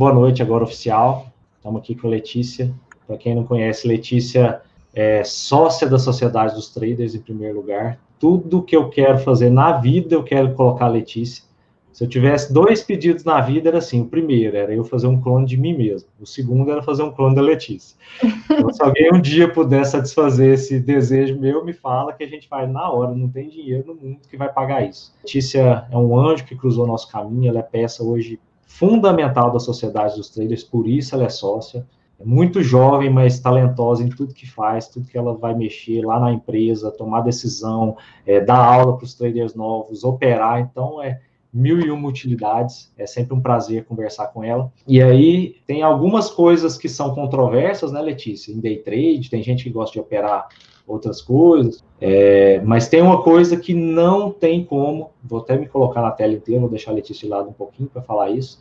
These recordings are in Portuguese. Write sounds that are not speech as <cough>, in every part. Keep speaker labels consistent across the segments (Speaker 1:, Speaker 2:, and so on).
Speaker 1: boa noite agora oficial. Estamos aqui com a Letícia. Para quem não conhece, Letícia é sócia da Sociedade dos Traders em primeiro lugar. Tudo que eu quero fazer na vida, eu quero colocar a Letícia. Se eu tivesse dois pedidos na vida, era assim: o primeiro era eu fazer um clone de mim mesmo, o segundo era fazer um clone da Letícia. <laughs> Então, se alguém um dia puder satisfazer esse desejo meu, me fala que a gente faz na hora, não tem dinheiro no mundo que vai pagar isso. Letícia é um anjo que cruzou nosso caminho, ela é peça hoje fundamental da sociedade dos traders, por isso ela é sócia. É muito jovem, mas talentosa em tudo que faz, tudo que ela vai mexer lá na empresa, tomar decisão, é, dar aula para os traders novos, operar. Então, é mil e uma utilidades. É sempre um prazer conversar com ela. E aí tem algumas coisas que são controversas, né, Letícia? Em day trade, tem gente que gosta de operar outras coisas, é, mas tem uma coisa que não tem como, vou até me colocar na tela inteira, vou deixar a Letícia de lado um pouquinho para falar isso.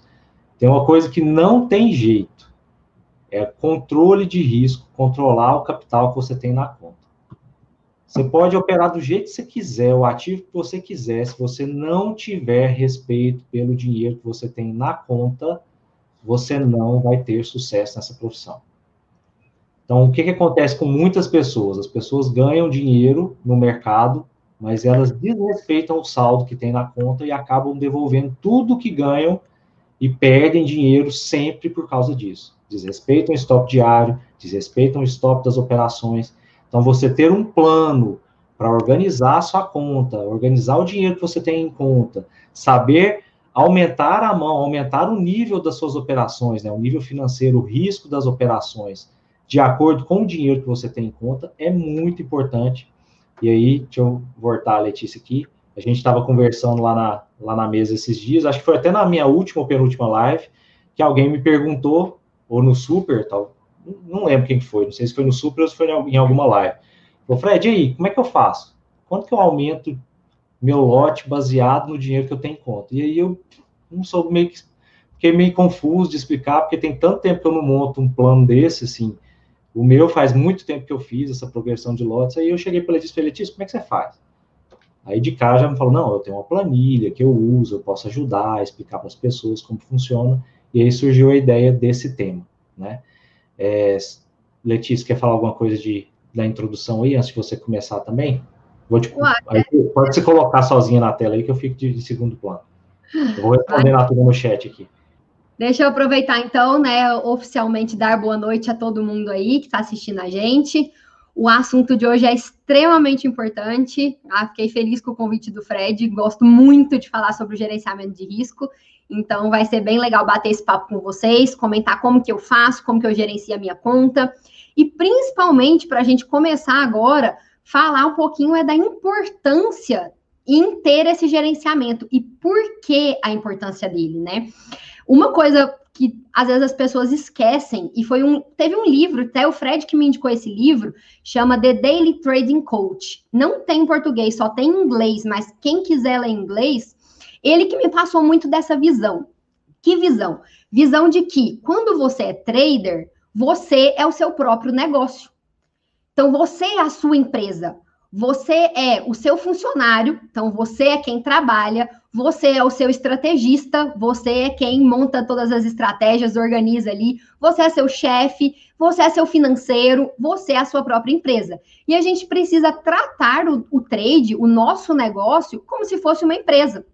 Speaker 1: Tem uma coisa que não tem jeito, é controle de risco, controlar o capital que você tem na conta. Você pode operar do jeito que você quiser, o ativo que você quiser, se você não tiver respeito pelo dinheiro que você tem na conta, você não vai ter sucesso nessa profissão. Então, o que, que acontece com muitas pessoas? As pessoas ganham dinheiro no mercado, mas elas desrespeitam o saldo que tem na conta e acabam devolvendo tudo que ganham e perdem dinheiro sempre por causa disso. Desrespeitam o stop diário, desrespeitam o stop das operações, então, você ter um plano para organizar a sua conta, organizar o dinheiro que você tem em conta, saber aumentar a mão, aumentar o nível das suas operações, né, o nível financeiro, o risco das operações, de acordo com o dinheiro que você tem em conta, é muito importante. E aí, deixa eu voltar a Letícia aqui. A gente estava conversando lá na, lá na mesa esses dias, acho que foi até na minha última ou penúltima live, que alguém me perguntou, ou no Super, tal, não lembro quem foi, não sei se foi no Super ou se foi em alguma live. Falou, Fred, e aí, como é que eu faço? Quanto que eu aumento meu lote baseado no dinheiro que eu tenho em conta? E aí eu não sou meio que fiquei meio confuso de explicar, porque tem tanto tempo que eu não monto um plano desse, assim. O meu faz muito tempo que eu fiz essa progressão de lotes, aí eu cheguei para ele e disse, como é que você faz? Aí de cara já me falou, não, eu tenho uma planilha que eu uso, eu posso ajudar, explicar para as pessoas como funciona, e aí surgiu a ideia desse tema, né? É, Letícia, quer falar alguma coisa de, da introdução aí, antes de você começar também? Vou te, aí, pode se colocar sozinha na tela aí, que eu fico de, de segundo plano. Eu vou responder na no chat aqui.
Speaker 2: Deixa eu aproveitar, então, né, oficialmente dar boa noite a todo mundo aí que está assistindo a gente. O assunto de hoje é extremamente importante. Ah, fiquei feliz com o convite do Fred. Gosto muito de falar sobre o gerenciamento de risco. Então vai ser bem legal bater esse papo com vocês, comentar como que eu faço, como que eu gerencio a minha conta e principalmente para a gente começar agora falar um pouquinho é da importância em ter esse gerenciamento e por que a importância dele, né? Uma coisa que às vezes as pessoas esquecem, e foi um. Teve um livro, até o Fred que me indicou esse livro, chama The Daily Trading Coach. Não tem em português, só tem em inglês, mas quem quiser ler em inglês, ele que me passou muito dessa visão. Que visão? Visão de que quando você é trader, você é o seu próprio negócio. Então você é a sua empresa. Você é o seu funcionário, então você é quem trabalha, você é o seu estrategista, você é quem monta todas as estratégias, organiza ali, você é seu chefe, você é seu financeiro, você é a sua própria empresa. E a gente precisa tratar o, o trade, o nosso negócio, como se fosse uma empresa.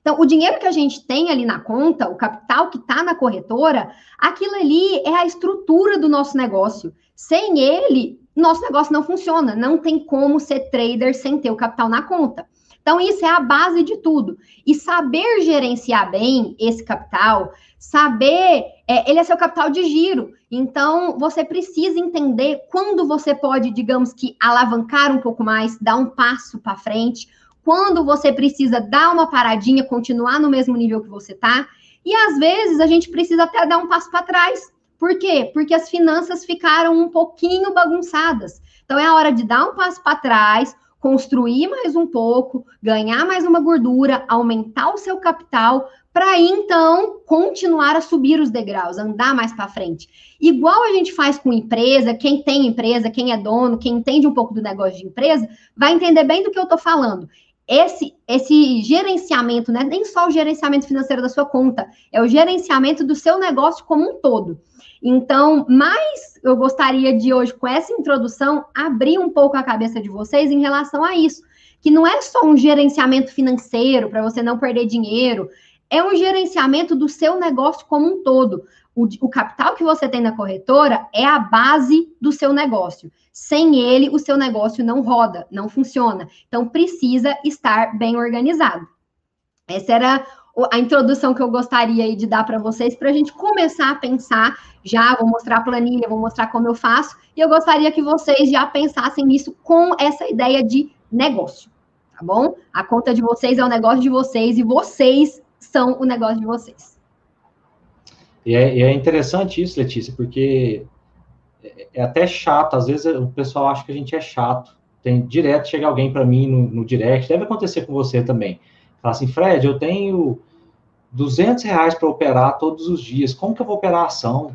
Speaker 2: Então, o dinheiro que a gente tem ali na conta, o capital que está na corretora, aquilo ali é a estrutura do nosso negócio. Sem ele, nosso negócio não funciona. Não tem como ser trader sem ter o capital na conta. Então, isso é a base de tudo. E saber gerenciar bem esse capital, saber, é, ele é seu capital de giro. Então, você precisa entender quando você pode, digamos que, alavancar um pouco mais, dar um passo para frente, quando você precisa dar uma paradinha, continuar no mesmo nível que você tá. E às vezes a gente precisa até dar um passo para trás. Por quê? Porque as finanças ficaram um pouquinho bagunçadas. Então é a hora de dar um passo para trás, construir mais um pouco, ganhar mais uma gordura, aumentar o seu capital, para então continuar a subir os degraus, andar mais para frente. Igual a gente faz com empresa, quem tem empresa, quem é dono, quem entende um pouco do negócio de empresa, vai entender bem do que eu estou falando esse, esse gerenciamento, né? Nem só o gerenciamento financeiro da sua conta, é o gerenciamento do seu negócio como um todo. Então, mais eu gostaria de hoje, com essa introdução, abrir um pouco a cabeça de vocês em relação a isso. Que não é só um gerenciamento financeiro para você não perder dinheiro, é um gerenciamento do seu negócio como um todo. O, o, capital que você tem na corretora é a base do seu negócio. Sem ele, o seu negócio não roda, não funciona. Então, precisa estar bem organizado. Essa era a introdução que eu gostaria de dar para vocês, para a gente começar a pensar. Já vou mostrar a planilha, vou mostrar como eu faço, e eu gostaria que vocês já pensassem nisso com essa ideia de negócio, tá bom? A conta de vocês é o negócio de vocês e vocês são o negócio de vocês.
Speaker 1: E é, e é interessante isso, Letícia, porque é até chato, às vezes o pessoal acha que a gente é chato. Tem direto, chega alguém para mim no, no, direct, deve acontecer com você também. Fala assim, Fred, eu tenho 200 reais para operar todos os dias, como que eu vou operar a ação?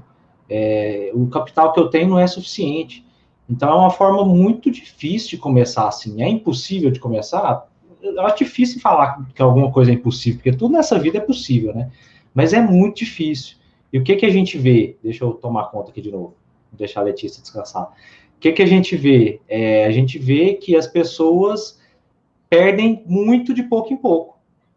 Speaker 1: É, o capital que eu tenho não é suficiente. Então é uma forma muito difícil de começar assim. É impossível de começar? Eu acho difícil falar que alguma coisa é impossível, porque tudo nessa vida é possível, né? Mas é muito difícil. E o que, que a gente vê? Deixa eu tomar conta aqui de novo, deixar a Letícia descansar. O que, que a gente vê? É, a gente vê que as pessoas perdem muito de pouco em pouco.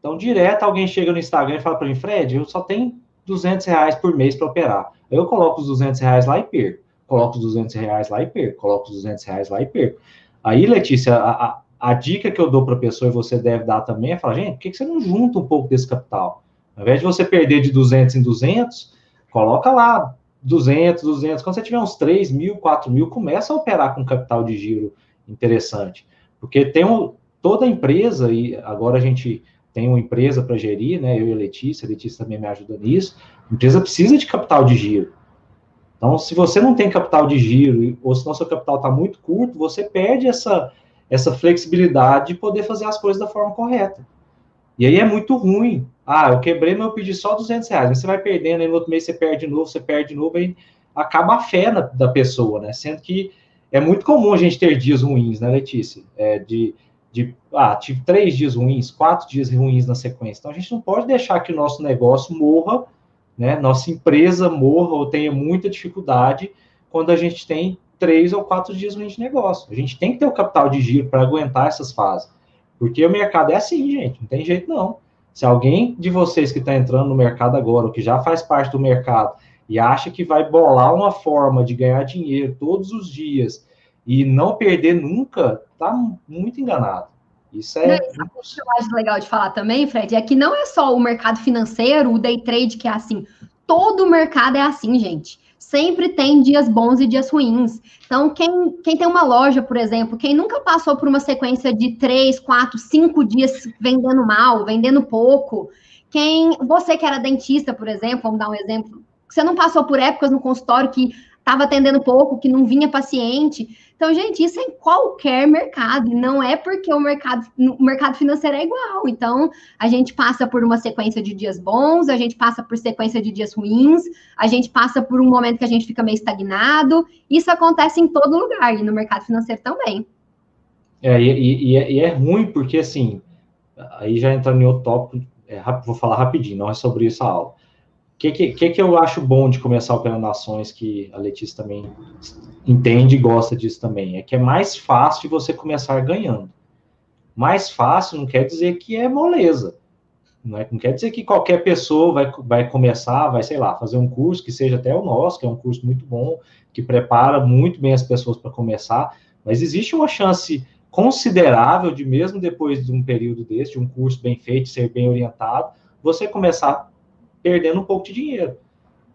Speaker 1: Então, direto, alguém chega no Instagram e fala para mim, Fred, eu só tenho 200 reais por mês para operar. Eu coloco os 200 reais lá e perco. Coloco os 200 reais lá e perco. Coloco os 200 reais lá e perco. Aí, Letícia, a, a, a dica que eu dou para a pessoa, e você deve dar também, é falar, gente, por que, que você não junta um pouco desse capital? Ao invés de você perder de 200 em 200, coloca lá 200, 200. Quando você tiver uns 3 mil, 4 mil, começa a operar com capital de giro interessante. Porque tem um, toda empresa, e agora a gente tem uma empresa para gerir, né? Eu e a Letícia, a Letícia também me ajuda nisso. A empresa precisa de capital de giro. Então, se você não tem capital de giro, ou se o seu capital está muito curto, você perde essa, essa flexibilidade de poder fazer as coisas da forma correta. E aí é muito ruim. Ah, eu quebrei, mas eu pedi só 200 reais. Mas você vai perdendo, aí no outro mês você perde de novo, você perde de novo, aí acaba a fé na, da pessoa, né? Sendo que é muito comum a gente ter dias ruins, né, Letícia? É, de, de, ah, tive três dias ruins, quatro dias ruins na sequência. Então a gente não pode deixar que o nosso negócio morra, né? Nossa empresa morra ou tenha muita dificuldade quando a gente tem três ou quatro dias ruins de negócio. A gente tem que ter o capital de giro para aguentar essas fases. Porque o mercado é assim, gente, não tem jeito não. Se alguém de vocês que está entrando no mercado agora, ou que já faz parte do mercado, e acha que vai bolar uma forma de ganhar dinheiro todos os dias e não perder nunca, tá muito enganado. Isso é.
Speaker 2: O que eu acho legal de falar também, Fred, é que não é só o mercado financeiro, o day trade que é assim. Todo mercado é assim, gente sempre tem dias bons e dias ruins. Então, quem, quem tem uma loja, por exemplo, quem nunca passou por uma sequência de três, quatro, cinco dias vendendo mal, vendendo pouco, quem você que era dentista, por exemplo, vamos dar um exemplo, você não passou por épocas no consultório que estava atendendo pouco, que não vinha paciente. Então, gente, isso é em qualquer mercado, não é porque o mercado, o mercado financeiro é igual. Então, a gente passa por uma sequência de dias bons, a gente passa por sequência de dias ruins, a gente passa por um momento que a gente fica meio estagnado. Isso acontece em todo lugar, e no mercado financeiro também.
Speaker 1: É, e, e, é, e é ruim, porque assim, aí já entrando em outro tópico, é, vou falar rapidinho, não é sobre isso a aula. O que, que, que, eu acho bom de começar operando ações, que a Letícia também entende e gosta disso também? É que é mais fácil você começar ganhando. Mais fácil não quer dizer que é moleza. Não, é, não quer dizer que qualquer pessoa vai, vai começar, vai, sei lá, fazer um curso que seja até o nosso, que é um curso muito bom, que prepara muito bem as pessoas para começar, mas existe uma chance considerável de, mesmo depois de um período desse, de um curso bem feito, ser bem orientado, você começar perdendo um pouco de dinheiro.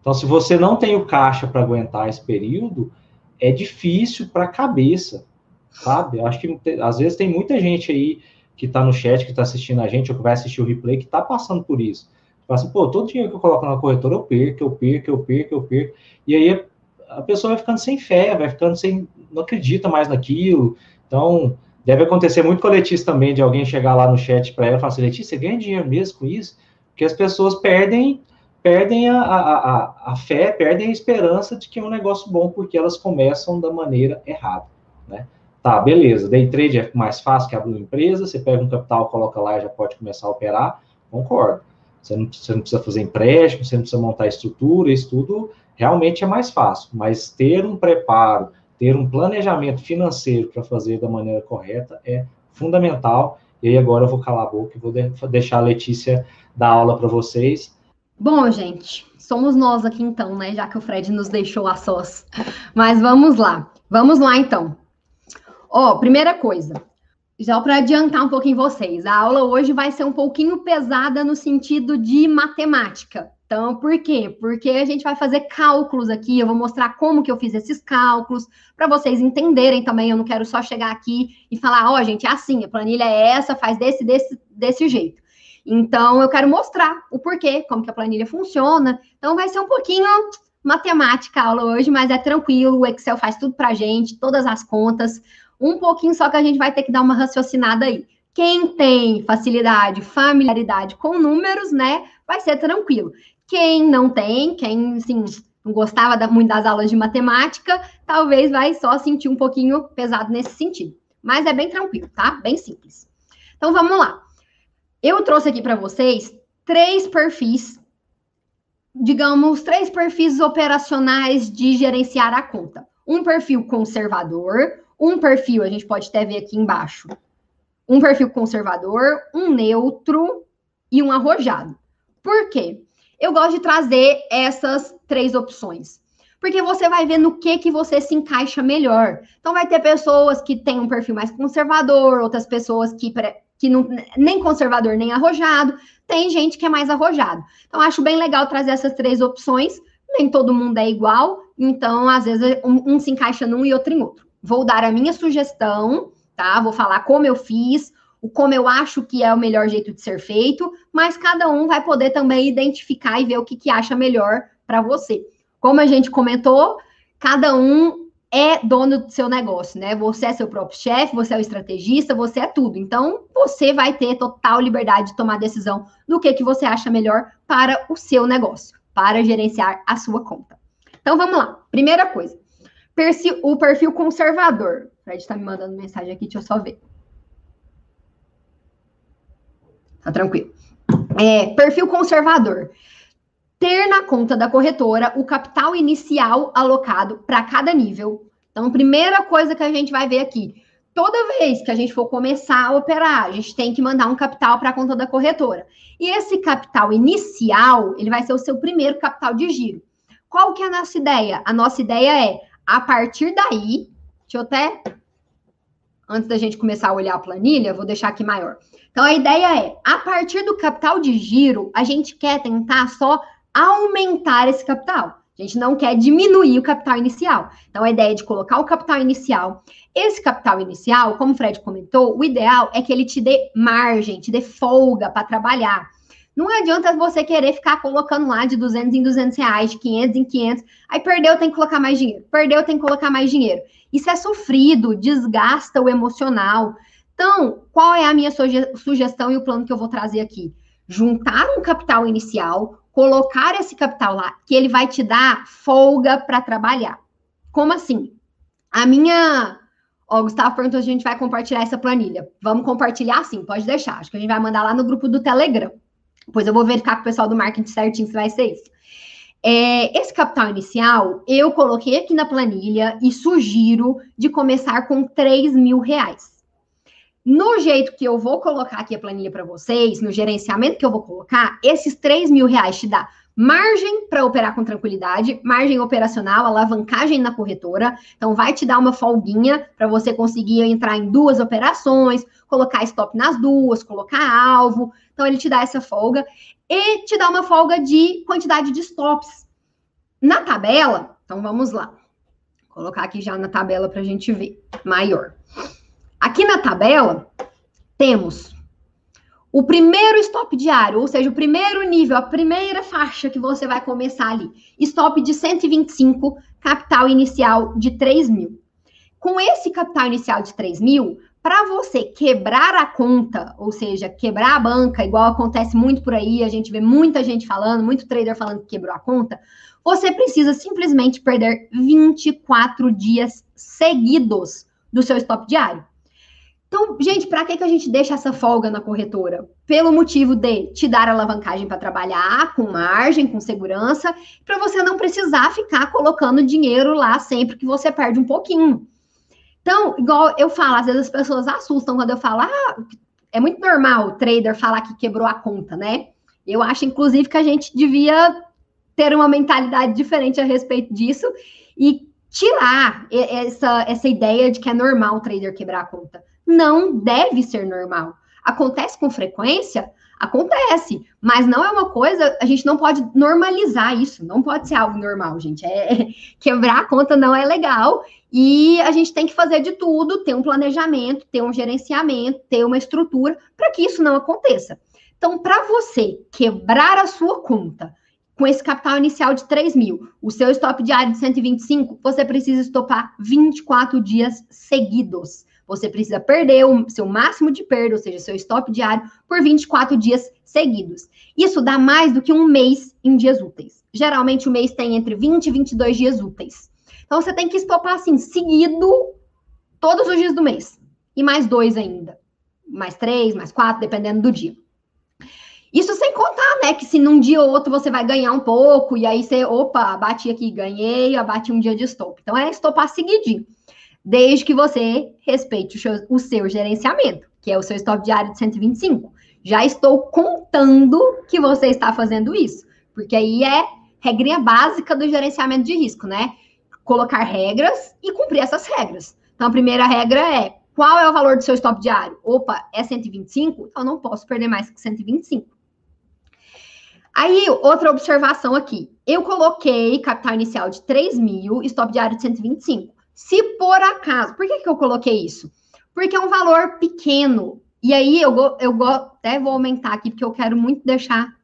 Speaker 1: Então, se você não tem o caixa para aguentar esse período, é difícil para a cabeça, sabe? Eu acho que às vezes tem muita gente aí que está no chat, que está assistindo a gente, ou que vai assistir o replay, que está passando por isso. Fala assim, pô, todo dinheiro que eu coloco na corretora, eu perco, eu perco, eu perco, eu perco. E aí a pessoa vai ficando sem fé, vai ficando sem. não acredita mais naquilo. Então, deve acontecer muito com a Letícia também, de alguém chegar lá no chat para ela e falar assim, Letícia, você ganha dinheiro mesmo com isso? Porque as pessoas perdem perdem a, a, a, fé, perdem a esperança de que é um negócio bom, porque elas começam da maneira errada, né? Tá, beleza. Day trade é mais fácil que abrir uma empresa, você pega um capital, coloca lá e já pode começar a operar. Concordo. Você não, você não precisa fazer empréstimo, você não precisa montar estrutura, isso tudo realmente é mais fácil. Mas ter um preparo, ter um planejamento financeiro para fazer da maneira correta é fundamental. E agora eu vou calar a boca e vou deixar a Letícia dar aula para vocês.
Speaker 2: Bom, gente, somos nós aqui então, né? Já que o Fred nos deixou a sós. Mas vamos lá. Vamos lá então. Ó, primeira coisa, já para adiantar um pouquinho vocês, a aula hoje vai ser um pouquinho pesada no sentido de matemática. Então, por quê? Porque a gente vai fazer cálculos aqui, eu vou mostrar como que eu fiz esses cálculos, para vocês entenderem também. Eu não quero só chegar aqui e falar, ó, oh, gente, é assim, a planilha é essa, faz desse, desse, desse jeito. Então, eu quero mostrar o porquê, como que a planilha funciona. Então, vai ser um pouquinho matemática a aula hoje, mas é tranquilo, o Excel faz tudo pra gente, todas as contas um pouquinho só que a gente vai ter que dar uma raciocinada aí. Quem tem facilidade, familiaridade com números, né, vai ser tranquilo. Quem não tem, quem, assim, não gostava muito das aulas de matemática, talvez vai só sentir um pouquinho pesado nesse sentido. Mas é bem tranquilo, tá? Bem simples. Então, vamos lá. Eu trouxe aqui para vocês três perfis, digamos, três perfis operacionais de gerenciar a conta. Um perfil conservador, um perfil, a gente pode até ver aqui embaixo, um perfil conservador, um neutro e um arrojado. Por quê? Eu gosto de trazer essas três opções. Porque você vai ver no que que você se encaixa melhor. Então vai ter pessoas que têm um perfil mais conservador, outras pessoas que que não, nem conservador nem arrojado, tem gente que é mais arrojado. Então, acho bem legal trazer essas três opções. Nem todo mundo é igual, então, às vezes, um, um se encaixa num e outro em outro vou dar a minha sugestão, tá? Vou falar como eu fiz, o como eu acho que é o melhor jeito de ser feito, mas cada um vai poder também identificar e ver o que, que acha melhor para você. Como a gente comentou, cada um é dono do seu negócio, né? Você é seu próprio chefe, você é o estrategista, você é tudo. Então, você vai ter total liberdade de tomar decisão do que, que você acha melhor para o seu negócio, para gerenciar a sua conta. Então, vamos lá. Primeira coisa, o perfil conservador. O Fred está me mandando mensagem aqui, deixa eu só ver. Tá tranquilo. É, perfil conservador. Ter na conta da corretora o capital inicial alocado para cada nível. Então, primeira coisa que a gente vai ver aqui. Toda vez que a gente for começar a operar, a gente tem que mandar um capital para a conta da corretora. E esse capital inicial, ele vai ser o seu primeiro capital de giro. Qual que é a nossa ideia? A nossa ideia é a partir daí, deixa eu até, antes da gente começar a olhar a planilha, vou deixar aqui maior. Então, a ideia é, a partir do capital de giro, a gente quer tentar só aumentar esse capital. A gente não quer diminuir o capital inicial. Então, a ideia é de colocar o capital inicial. Esse capital inicial, como o Fred comentou, o ideal é que ele te dê margem, te dê folga para trabalhar. Não adianta você querer ficar colocando lá de 200 em 200 reais, de 500 em 500. Aí perdeu, tem que colocar mais dinheiro. Perdeu, tem que colocar mais dinheiro. Isso é sofrido, desgasta o emocional. Então, qual é a minha suge sugestão e o plano que eu vou trazer aqui? Juntar um capital inicial, colocar esse capital lá, que ele vai te dar folga para trabalhar. Como assim? A minha. Ó, o Gustavo perguntou se a gente vai compartilhar essa planilha. Vamos compartilhar sim, pode deixar. Acho que a gente vai mandar lá no grupo do Telegram. Pois eu vou verificar com o pessoal do marketing certinho se vai ser isso. É, esse capital inicial, eu coloquei aqui na planilha e sugiro de começar com 3 mil reais. No jeito que eu vou colocar aqui a planilha para vocês, no gerenciamento que eu vou colocar, esses 3 mil reais te dá margem para operar com tranquilidade, margem operacional, alavancagem na corretora. Então, vai te dar uma folguinha para você conseguir entrar em duas operações, colocar stop nas duas, colocar alvo. Então, ele te dá essa folga e te dá uma folga de quantidade de stops. Na tabela, então vamos lá. Vou colocar aqui já na tabela para a gente ver maior. Aqui na tabela, temos o primeiro stop diário, ou seja, o primeiro nível, a primeira faixa que você vai começar ali. Stop de 125, capital inicial de 3 mil. Com esse capital inicial de 3 mil, para você quebrar a conta, ou seja, quebrar a banca, igual acontece muito por aí, a gente vê muita gente falando, muito trader falando que quebrou a conta, você precisa simplesmente perder 24 dias seguidos do seu stop diário. Então, gente, para que, que a gente deixa essa folga na corretora? Pelo motivo de te dar alavancagem para trabalhar, com margem, com segurança, para você não precisar ficar colocando dinheiro lá sempre que você perde um pouquinho. Então, igual eu falo, às vezes as pessoas assustam quando eu falo, ah, é muito normal o trader falar que quebrou a conta, né? Eu acho, inclusive, que a gente devia ter uma mentalidade diferente a respeito disso e tirar essa, essa ideia de que é normal o trader quebrar a conta não deve ser normal. Acontece com frequência? Acontece, mas não é uma coisa, a gente não pode normalizar isso, não pode ser algo normal, gente. É, <laughs> quebrar a conta não é legal e a gente tem que fazer de tudo, ter um planejamento, ter um gerenciamento, ter uma estrutura para que isso não aconteça. Então, para você quebrar a sua conta com esse capital inicial de 3 mil, o seu stop diário de 125, você precisa estopar 24 dias seguidos. Você precisa perder o seu máximo de perda, ou seja, seu stop diário, por 24 dias seguidos. Isso dá mais do que um mês em dias úteis. Geralmente o mês tem entre 20 e 22 dias úteis. Então você tem que estopar assim, seguido, todos os dias do mês. E mais dois ainda. Mais três, mais quatro, dependendo do dia. Isso sem contar, né, que se num dia ou outro você vai ganhar um pouco, e aí você, opa, bati aqui, ganhei, abati um dia de stop. Então é estopar seguidinho desde que você respeite o seu, o seu gerenciamento, que é o seu stop diário de 125. Já estou contando que você está fazendo isso, porque aí é regrinha básica do gerenciamento de risco, né? Colocar regras e cumprir essas regras. Então, a primeira regra é: qual é o valor do seu stop diário? Opa, é 125? Então, não posso perder mais que 125. Aí, outra observação aqui. Eu coloquei capital inicial de 3 mil, stop diário de 125. Se por acaso, por que, que eu coloquei isso? Porque é um valor pequeno. E aí eu, eu até vou aumentar aqui, porque eu quero muito deixar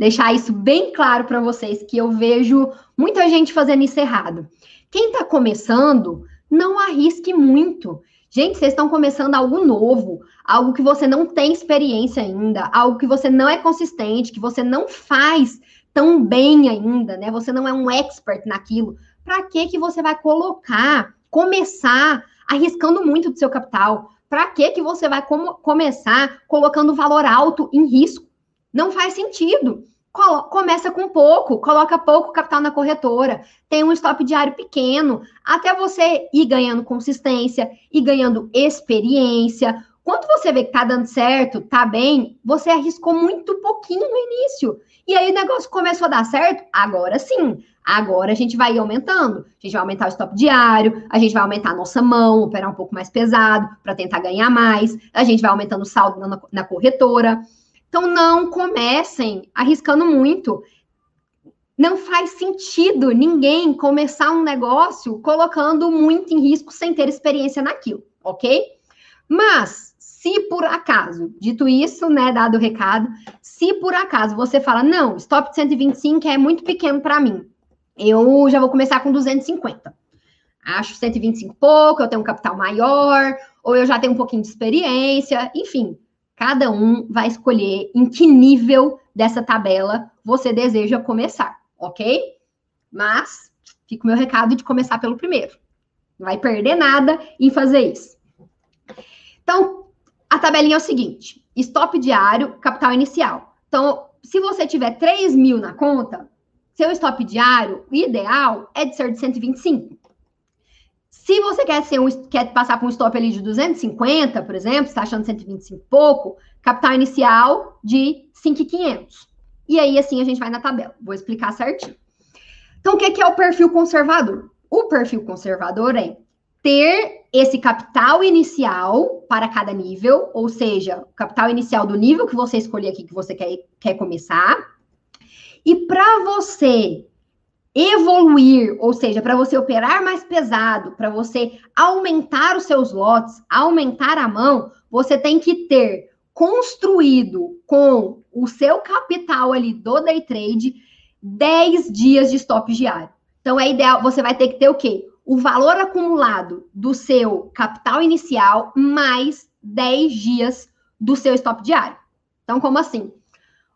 Speaker 2: deixar isso bem claro para vocês, que eu vejo muita gente fazendo isso errado. Quem está começando, não arrisque muito. Gente, vocês estão começando algo novo, algo que você não tem experiência ainda, algo que você não é consistente, que você não faz tão bem ainda, né? Você não é um expert naquilo para que que você vai colocar, começar arriscando muito do seu capital? Para que que você vai com começar colocando valor alto em risco? Não faz sentido. Começa com pouco, coloca pouco capital na corretora, tem um stop diário pequeno, até você ir ganhando consistência e ganhando experiência. Quando você vê que tá dando certo, tá bem, você arriscou muito pouquinho no início. E aí o negócio começou a dar certo, agora sim. Agora a gente vai aumentando. A gente vai aumentar o stop diário, a gente vai aumentar a nossa mão, operar um pouco mais pesado para tentar ganhar mais. A gente vai aumentando o saldo na, na corretora. Então não comecem arriscando muito. Não faz sentido ninguém começar um negócio colocando muito em risco sem ter experiência naquilo, ok? Mas se por acaso, dito isso, né, dado o recado, se por acaso você fala, não, stop de 125 é muito pequeno para mim, eu já vou começar com 250. Acho 125 pouco, eu tenho um capital maior, ou eu já tenho um pouquinho de experiência, enfim, cada um vai escolher em que nível dessa tabela você deseja começar, ok? Mas fica o meu recado de começar pelo primeiro. Não vai perder nada em fazer isso. Então, a tabelinha é o seguinte: stop diário, capital inicial. Então, se você tiver 3 mil na conta, seu stop diário, ideal é de ser de 125. Se você quer, ser um, quer passar por um stop ali de 250, por exemplo, está achando 125 pouco, capital inicial de 5,500. E aí, assim, a gente vai na tabela. Vou explicar certinho. Então, o que é o perfil conservador? O perfil conservador é ter esse capital inicial para cada nível, ou seja, o capital inicial do nível que você escolher aqui, que você quer, quer começar, e para você evoluir, ou seja, para você operar mais pesado, para você aumentar os seus lotes, aumentar a mão, você tem que ter construído com o seu capital ali do day trade 10 dias de stop diário. Então é ideal, você vai ter que ter o quê? O valor acumulado do seu capital inicial mais 10 dias do seu stop diário. Então, como assim?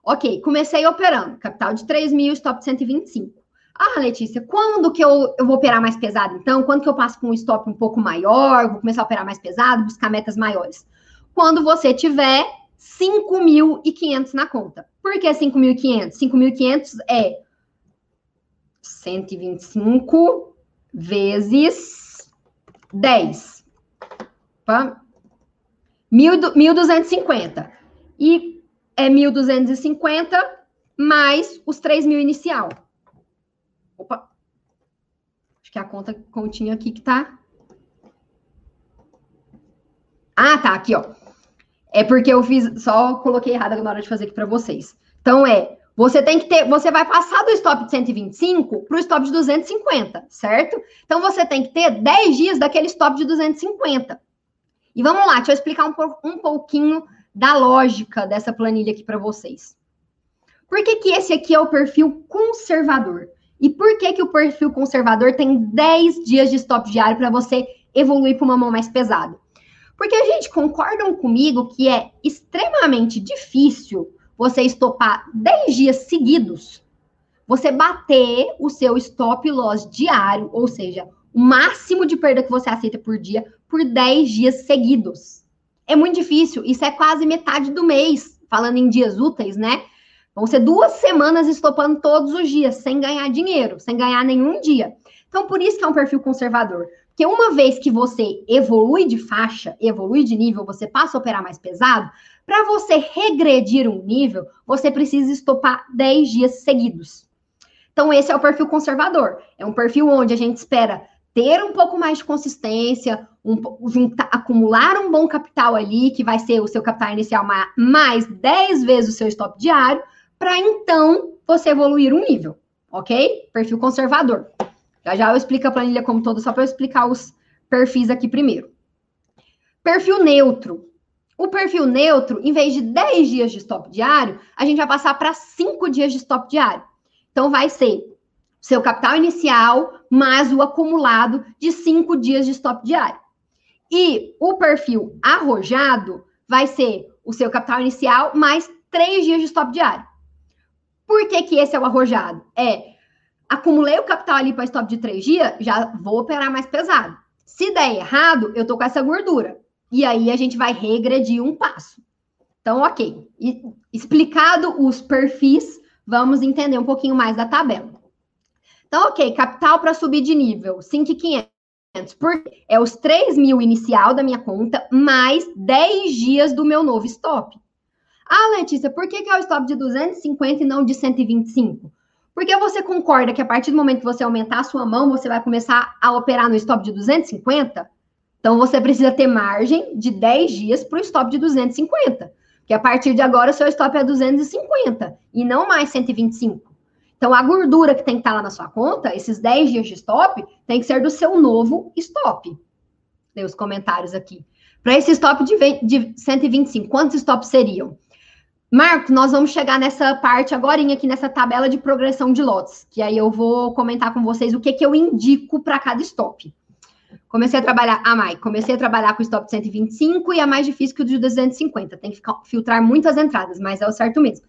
Speaker 2: Ok, comecei operando, capital de 3 mil, stop 125. Ah, Letícia, quando que eu, eu vou operar mais pesado, então? Quando que eu passo com um stop um pouco maior, vou começar a operar mais pesado, buscar metas maiores? Quando você tiver 5.500 na conta. Por que 5.500? 5.500 é 125 vezes 10. Opa. 1.250. E é 1.250 mais os 3.000 inicial. Opa. Acho que a conta continha aqui que tá. Ah, tá, aqui, ó. É porque eu fiz, só coloquei errado na hora de fazer aqui para vocês. Então é, você tem que ter, você vai passar do stop de 125 para o stop de 250, certo? Então você tem que ter 10 dias daquele stop de 250. E vamos lá, deixa eu explicar um, um pouquinho da lógica dessa planilha aqui para vocês. Por que, que esse aqui é o perfil conservador? E por que, que o perfil conservador tem 10 dias de stop diário para você evoluir para uma mão mais pesada? Porque a gente concordam comigo que é extremamente difícil você estopar 10 dias seguidos, você bater o seu stop loss diário, ou seja, o máximo de perda que você aceita por dia por 10 dias seguidos. É muito difícil, isso é quase metade do mês, falando em dias úteis, né? Vão ser duas semanas estopando todos os dias, sem ganhar dinheiro, sem ganhar nenhum dia. Então, por isso que é um perfil conservador. Porque uma vez que você evolui de faixa, evolui de nível, você passa a operar mais pesado, para você regredir um nível, você precisa estopar 10 dias seguidos. Então, esse é o perfil conservador. É um perfil onde a gente espera ter um pouco mais de consistência, um, juntar, acumular um bom capital ali, que vai ser o seu capital inicial mais 10 vezes o seu stop diário, para então você evoluir um nível, ok? Perfil conservador. Já já eu explico a planilha como todo, só para eu explicar os perfis aqui primeiro. Perfil neutro. O perfil neutro, em vez de 10 dias de stop diário, a gente vai passar para 5 dias de stop diário. Então, vai ser seu capital inicial mais o acumulado de 5 dias de stop diário. E o perfil arrojado vai ser o seu capital inicial mais 3 dias de stop diário. Por que, que esse é o arrojado? É acumulei o capital ali para stop de três dias, já vou operar mais pesado. Se der errado, eu tô com essa gordura. E aí a gente vai regredir um passo. Então, ok. E, explicado os perfis, vamos entender um pouquinho mais da tabela. Então, ok, capital para subir de nível, 5,500. Porque é os 3 mil inicial da minha conta, mais 10 dias do meu novo stop. Ah, Letícia, por que, que é o stop de 250 e não de 125? Porque você concorda que a partir do momento que você aumentar a sua mão, você vai começar a operar no stop de 250? Então você precisa ter margem de 10 dias para o stop de 250. Porque a partir de agora seu stop é 250 e não mais 125. Então a gordura que tem que estar tá lá na sua conta, esses 10 dias de stop, tem que ser do seu novo stop. Dei os comentários aqui. Para esse stop de, de 125, quantos stops seriam? Marcos, nós vamos chegar nessa parte agora aqui nessa tabela de progressão de lotes, que aí eu vou comentar com vocês o que, que eu indico para cada stop. Comecei a trabalhar, ah, Mai, comecei a trabalhar com o stop de 125 e é mais difícil que o de 250. Tem que filtrar muitas entradas, mas é o certo mesmo.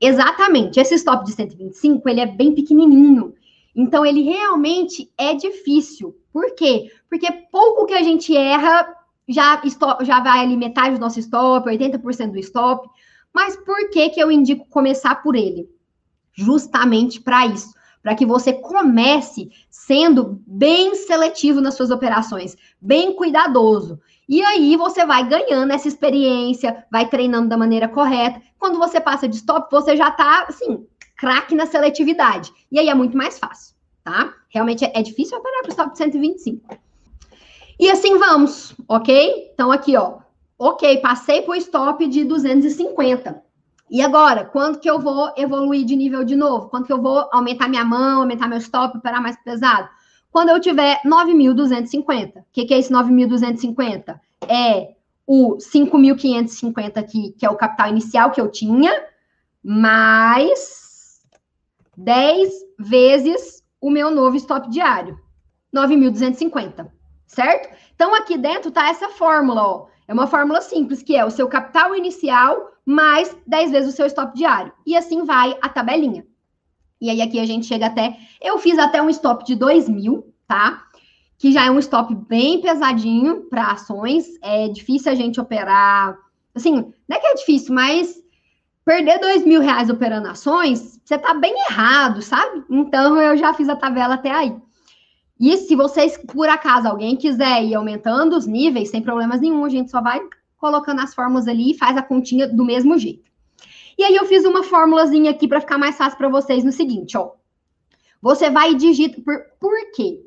Speaker 2: Exatamente, esse stop de 125, ele é bem pequenininho. Então, ele realmente é difícil. Por quê? Porque pouco que a gente erra já, já vai ali metade do nosso stop, 80% do stop. Mas por que, que eu indico começar por ele? Justamente para isso, para que você comece sendo bem seletivo nas suas operações, bem cuidadoso. E aí você vai ganhando essa experiência, vai treinando da maneira correta. Quando você passa de stop, você já está assim, craque na seletividade. E aí é muito mais fácil, tá? Realmente é, difícil operar para o stop de 125. E assim vamos, ok? Então aqui, ó, Ok, passei o stop de 250. E agora, quando que eu vou evoluir de nível de novo? Quando que eu vou aumentar minha mão, aumentar meu stop, operar mais pesado? Quando eu tiver 9.250. O que, que é esse 9.250? É o 5.550 aqui, que é o capital inicial que eu tinha, mais 10 vezes o meu novo stop diário. 9.250, certo? Então, aqui dentro tá essa fórmula, ó. É uma fórmula simples, que é o seu capital inicial mais 10 vezes o seu stop diário. E assim vai a tabelinha. E aí aqui a gente chega até, eu fiz até um stop de 2 mil, tá? Que já é um stop bem pesadinho para ações. É difícil a gente operar, assim, não é que é difícil, mas perder dois mil reais operando ações, você tá bem errado, sabe? Então eu já fiz a tabela até aí. E se vocês, por acaso, alguém quiser ir aumentando os níveis, sem problemas nenhum, a gente só vai colocando as fórmulas ali e faz a continha do mesmo jeito. E aí eu fiz uma fórmulazinha aqui para ficar mais fácil para vocês no seguinte, ó. Você vai e digita por, por quê?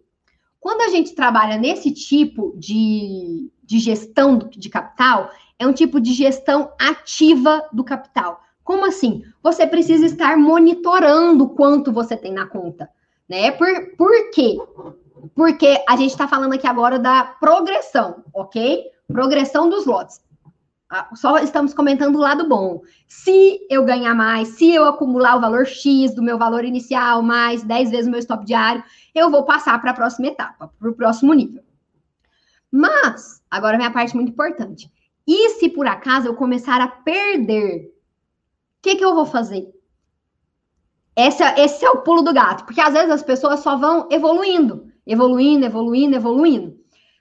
Speaker 2: Quando a gente trabalha nesse tipo de, de gestão de capital, é um tipo de gestão ativa do capital. Como assim? Você precisa estar monitorando quanto você tem na conta, né? Por, por quê? Porque a gente está falando aqui agora da progressão, ok? Progressão dos lotes. Ah, só estamos comentando o lado bom. Se eu ganhar mais, se eu acumular o valor X do meu valor inicial, mais 10 vezes o meu stop diário, eu vou passar para a próxima etapa, para o próximo nível. Mas, agora vem a parte muito importante. E se por acaso eu começar a perder, o que, que eu vou fazer? Esse, é, esse é o pulo do gato, porque às vezes as pessoas só vão evoluindo, evoluindo, evoluindo, evoluindo.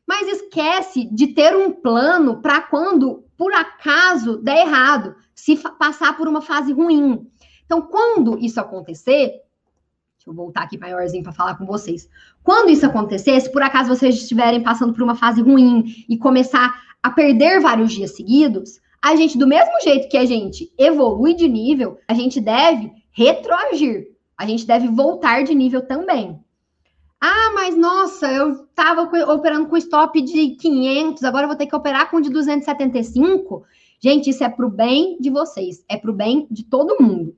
Speaker 2: Mas esquece de ter um plano para quando por acaso der errado, se passar por uma fase ruim. Então, quando isso acontecer, deixa eu voltar aqui maiorzinho para falar com vocês. Quando isso acontecer, se por acaso vocês estiverem passando por uma fase ruim e começar a perder vários dias seguidos, a gente, do mesmo jeito que a gente evolui de nível, a gente deve retroagir. A gente deve voltar de nível também. Ah, mas nossa, eu estava operando com stop de 500, agora vou ter que operar com de 275. Gente, isso é para o bem de vocês, é para o bem de todo mundo.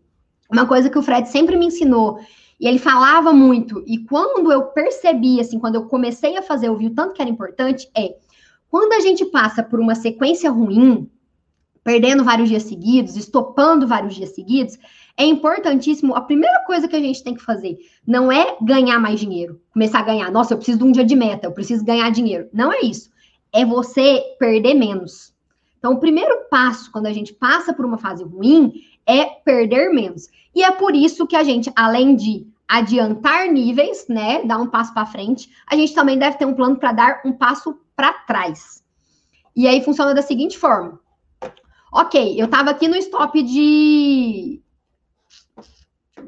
Speaker 2: Uma coisa que o Fred sempre me ensinou, e ele falava muito, e quando eu percebi, assim, quando eu comecei a fazer, eu vi o tanto que era importante, é quando a gente passa por uma sequência ruim, perdendo vários dias seguidos, estopando vários dias seguidos, é importantíssimo. A primeira coisa que a gente tem que fazer não é ganhar mais dinheiro, começar a ganhar. Nossa, eu preciso de um dia de meta, eu preciso ganhar dinheiro. Não é isso. É você perder menos. Então, o primeiro passo quando a gente passa por uma fase ruim é perder menos. E é por isso que a gente, além de adiantar níveis, né, dar um passo para frente, a gente também deve ter um plano para dar um passo para trás. E aí funciona da seguinte forma. Ok, eu estava aqui no stop de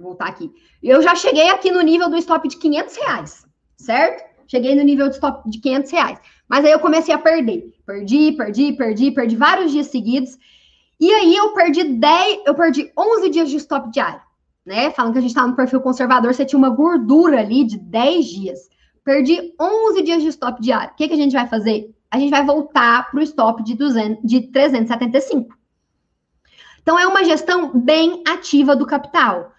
Speaker 2: voltar aqui. Eu já cheguei aqui no nível do stop de 500 reais, certo? Cheguei no nível de stop de 500 reais. Mas aí eu comecei a perder. Perdi, perdi, perdi, perdi vários dias seguidos. E aí eu perdi 10, eu perdi 11 dias de stop diário, né? Falando que a gente estava no perfil conservador, você tinha uma gordura ali de 10 dias. Perdi 11 dias de stop diário. O que, que a gente vai fazer? A gente vai voltar para o stop de, 200, de 375. Então, é uma gestão bem ativa do capital.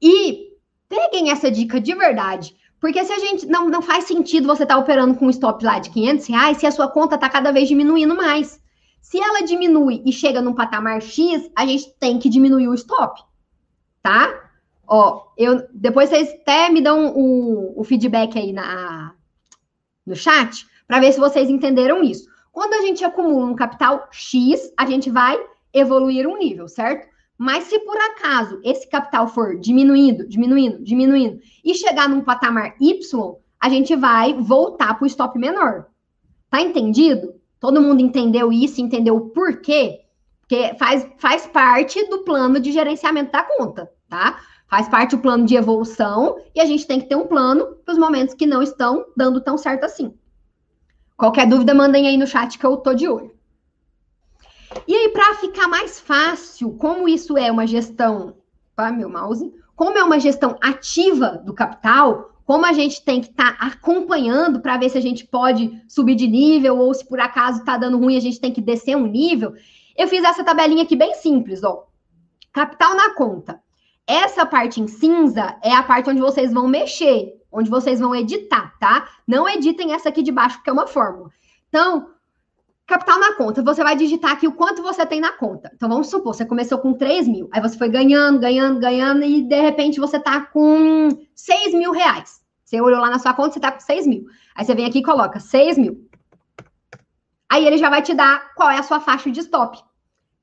Speaker 2: E peguem essa dica de verdade. Porque se a gente não, não faz sentido você estar tá operando com um stop lá de 500 reais se a sua conta está cada vez diminuindo mais. Se ela diminui e chega num patamar X, a gente tem que diminuir o stop, tá? Ó, eu depois vocês até me dão o, o feedback aí na, no chat para ver se vocês entenderam isso. Quando a gente acumula um capital X, a gente vai evoluir um nível, certo? Mas se por acaso esse capital for diminuindo, diminuindo, diminuindo e chegar num patamar Y, a gente vai voltar para o stop menor. Tá entendido? Todo mundo entendeu isso, entendeu o porquê? Porque faz, faz parte do plano de gerenciamento da conta, tá? Faz parte do plano de evolução e a gente tem que ter um plano para os momentos que não estão dando tão certo assim. Qualquer dúvida, mandem aí no chat que eu tô de olho. E aí, para ficar mais fácil, como isso é uma gestão, tá, meu mouse? Como é uma gestão ativa do capital, como a gente tem que estar tá acompanhando para ver se a gente pode subir de nível ou se por acaso está dando ruim, a gente tem que descer um nível. Eu fiz essa tabelinha aqui bem simples, ó. Capital na conta. Essa parte em cinza é a parte onde vocês vão mexer, onde vocês vão editar, tá? Não editem essa aqui de baixo, porque é uma fórmula. Então, Capital na conta, você vai digitar aqui o quanto você tem na conta. Então, vamos supor, você começou com 3 mil, aí você foi ganhando, ganhando, ganhando, e de repente você tá com 6 mil reais. Você olhou lá na sua conta, você tá com 6 mil. Aí você vem aqui e coloca 6 mil. Aí ele já vai te dar qual é a sua faixa de stop.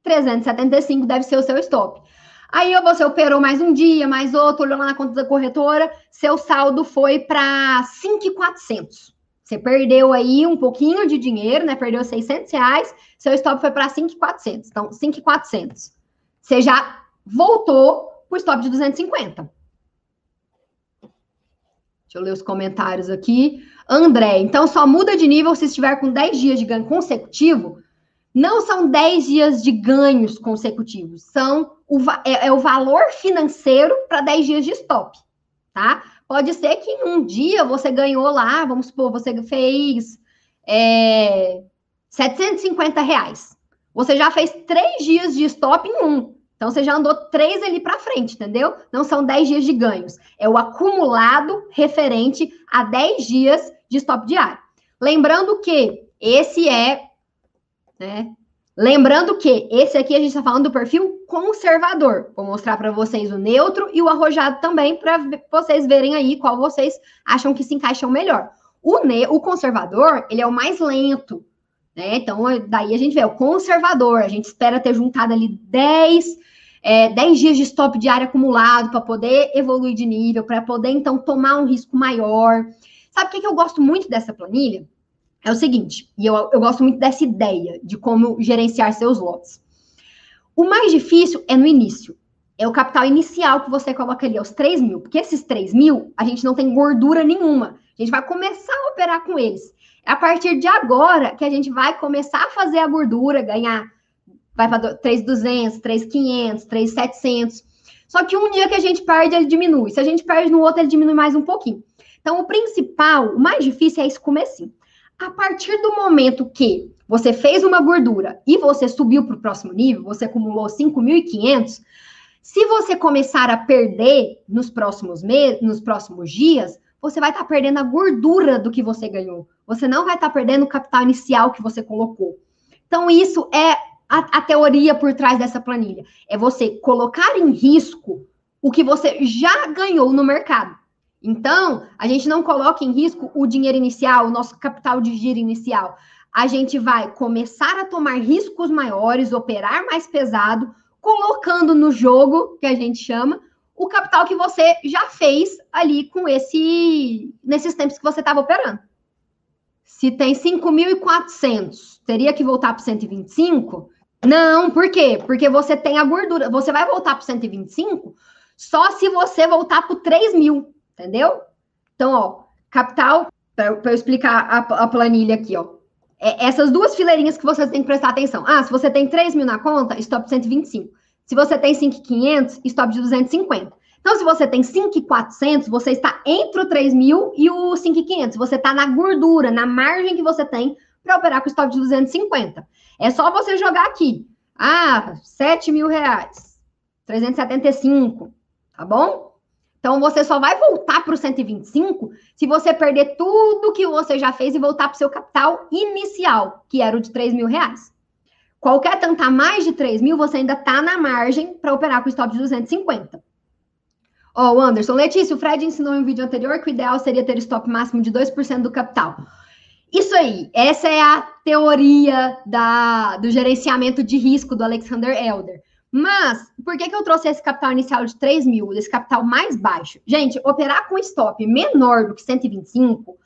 Speaker 2: 375 deve ser o seu stop. Aí você operou mais um dia, mais outro, olhou lá na conta da corretora, seu saldo foi para 5,400. Você perdeu aí um pouquinho de dinheiro, né? Perdeu 600 reais, seu stop foi para 5,400. Então, 5,400. Você já voltou para o stop de 250. Deixa eu ler os comentários aqui. André, então só muda de nível se estiver com 10 dias de ganho consecutivo não são 10 dias de ganhos consecutivos, são o, é, é o valor financeiro para 10 dias de stop, tá? Pode ser que em um dia você ganhou lá, vamos supor, você fez é, 750 reais. Você já fez três dias de stop em um. Então, você já andou três ali para frente, entendeu? Não são 10 dias de ganhos. É o acumulado referente a 10 dias de stop diário. Lembrando que esse é né? Lembrando que esse aqui a gente está falando do perfil conservador. Vou mostrar para vocês o neutro e o arrojado também, para vocês verem aí qual vocês acham que se encaixam melhor. O, ne o conservador, ele é o mais lento, né? Então, daí a gente vê o conservador, a gente espera ter juntado ali 10, é, 10 dias de stop diário acumulado para poder evoluir de nível, para poder, então, tomar um risco maior. Sabe o que, que eu gosto muito dessa planilha? é o seguinte, e eu, eu gosto muito dessa ideia de como gerenciar seus lotes. O mais difícil é no início. É o capital inicial que você coloca ali, os 3 mil. Porque esses 3 mil, a gente não tem gordura nenhuma. A gente vai começar a operar com eles. É a partir de agora que a gente vai começar a fazer a gordura, ganhar. Vai para 3,200, 3,500, 3,700. Só que um dia que a gente perde, ele diminui. Se a gente perde no outro, ele diminui mais um pouquinho. Então, o principal, o mais difícil é esse comecinho. A partir do momento que você fez uma gordura e você subiu para o próximo nível, você acumulou 5.500, se você começar a perder nos próximos meses, nos próximos dias, você vai estar tá perdendo a gordura do que você ganhou. Você não vai estar tá perdendo o capital inicial que você colocou. Então, isso é a, a teoria por trás dessa planilha. É você colocar em risco o que você já ganhou no mercado. Então, a gente não coloca em risco o dinheiro inicial, o nosso capital de giro inicial. A gente vai começar a tomar riscos maiores, operar mais pesado, colocando no jogo, que a gente chama, o capital que você já fez ali com esse nesses tempos que você estava operando. Se tem 5.400, teria que voltar para 125? Não, por quê? Porque você tem a gordura. Você vai voltar para 125 só se você voltar para 3 mil entendeu? Então, ó, capital, para eu explicar a, a, planilha aqui, ó. É essas duas fileirinhas que vocês têm que prestar atenção. Ah, se você tem 3 mil na conta, stop 125. Se você tem 5,500, stop de 250. Então, se você tem 5,400, você está entre o 3 mil e o 5,500. Você está na gordura, na margem que você tem para operar com stop de 250. É só você jogar aqui. Ah, 7 mil reais. 375, tá bom? Então, você só vai voltar para o 125 se você perder tudo que você já fez e voltar para o seu capital inicial, que era o de 3 mil reais. Qualquer tanto a mais de 3 mil, você ainda está na margem para operar com stop de 250. Ó, oh, Anderson, Letícia, o Fred ensinou em um vídeo anterior que o ideal seria ter stop máximo de 2% do capital. Isso aí, essa é a teoria da, do gerenciamento de risco do Alexander Elder. Mas, por que, que eu trouxe esse capital inicial de 3 mil, esse capital mais baixo? Gente, operar com stop menor do que 125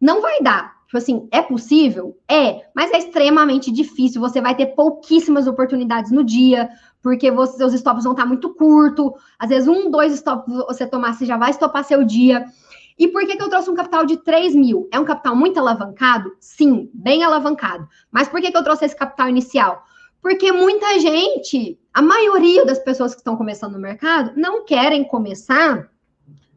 Speaker 2: não vai dar. Tipo assim, é possível? É, mas é extremamente difícil. Você vai ter pouquíssimas oportunidades no dia, porque você, seus stops vão estar muito curto. Às vezes, um, dois stops você tomar, você já vai estopar seu dia. E por que, que eu trouxe um capital de 3 mil? É um capital muito alavancado? Sim, bem alavancado. Mas por que, que eu trouxe esse capital inicial? Porque muita gente, a maioria das pessoas que estão começando no mercado, não querem começar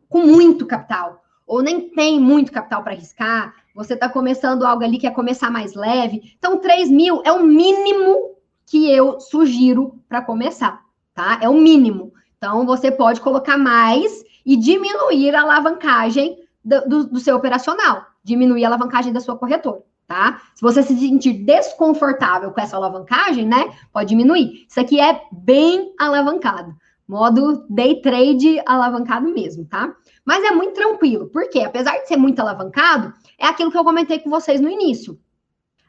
Speaker 2: com muito capital, ou nem tem muito capital para arriscar. Você está começando algo ali que é começar mais leve. Então, 3 mil é o mínimo que eu sugiro para começar, tá? É o mínimo. Então, você pode colocar mais e diminuir a alavancagem do, do, do seu operacional, diminuir a alavancagem da sua corretora tá? Se você se sentir desconfortável com essa alavancagem, né, pode diminuir. Isso aqui é bem alavancado, modo day trade alavancado mesmo, tá? Mas é muito tranquilo, porque apesar de ser muito alavancado, é aquilo que eu comentei com vocês no início.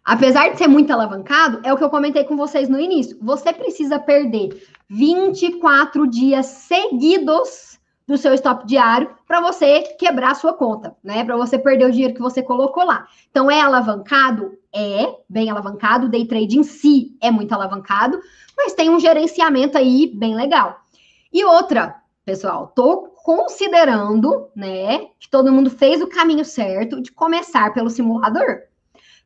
Speaker 2: Apesar de ser muito alavancado, é o que eu comentei com vocês no início. Você precisa perder 24 dias seguidos do seu stop diário para você quebrar a sua conta, né? Para você perder o dinheiro que você colocou lá. Então, é alavancado? É, bem alavancado. O day trade em si é muito alavancado, mas tem um gerenciamento aí bem legal. E outra, pessoal, tô considerando, né, que todo mundo fez o caminho certo de começar pelo simulador.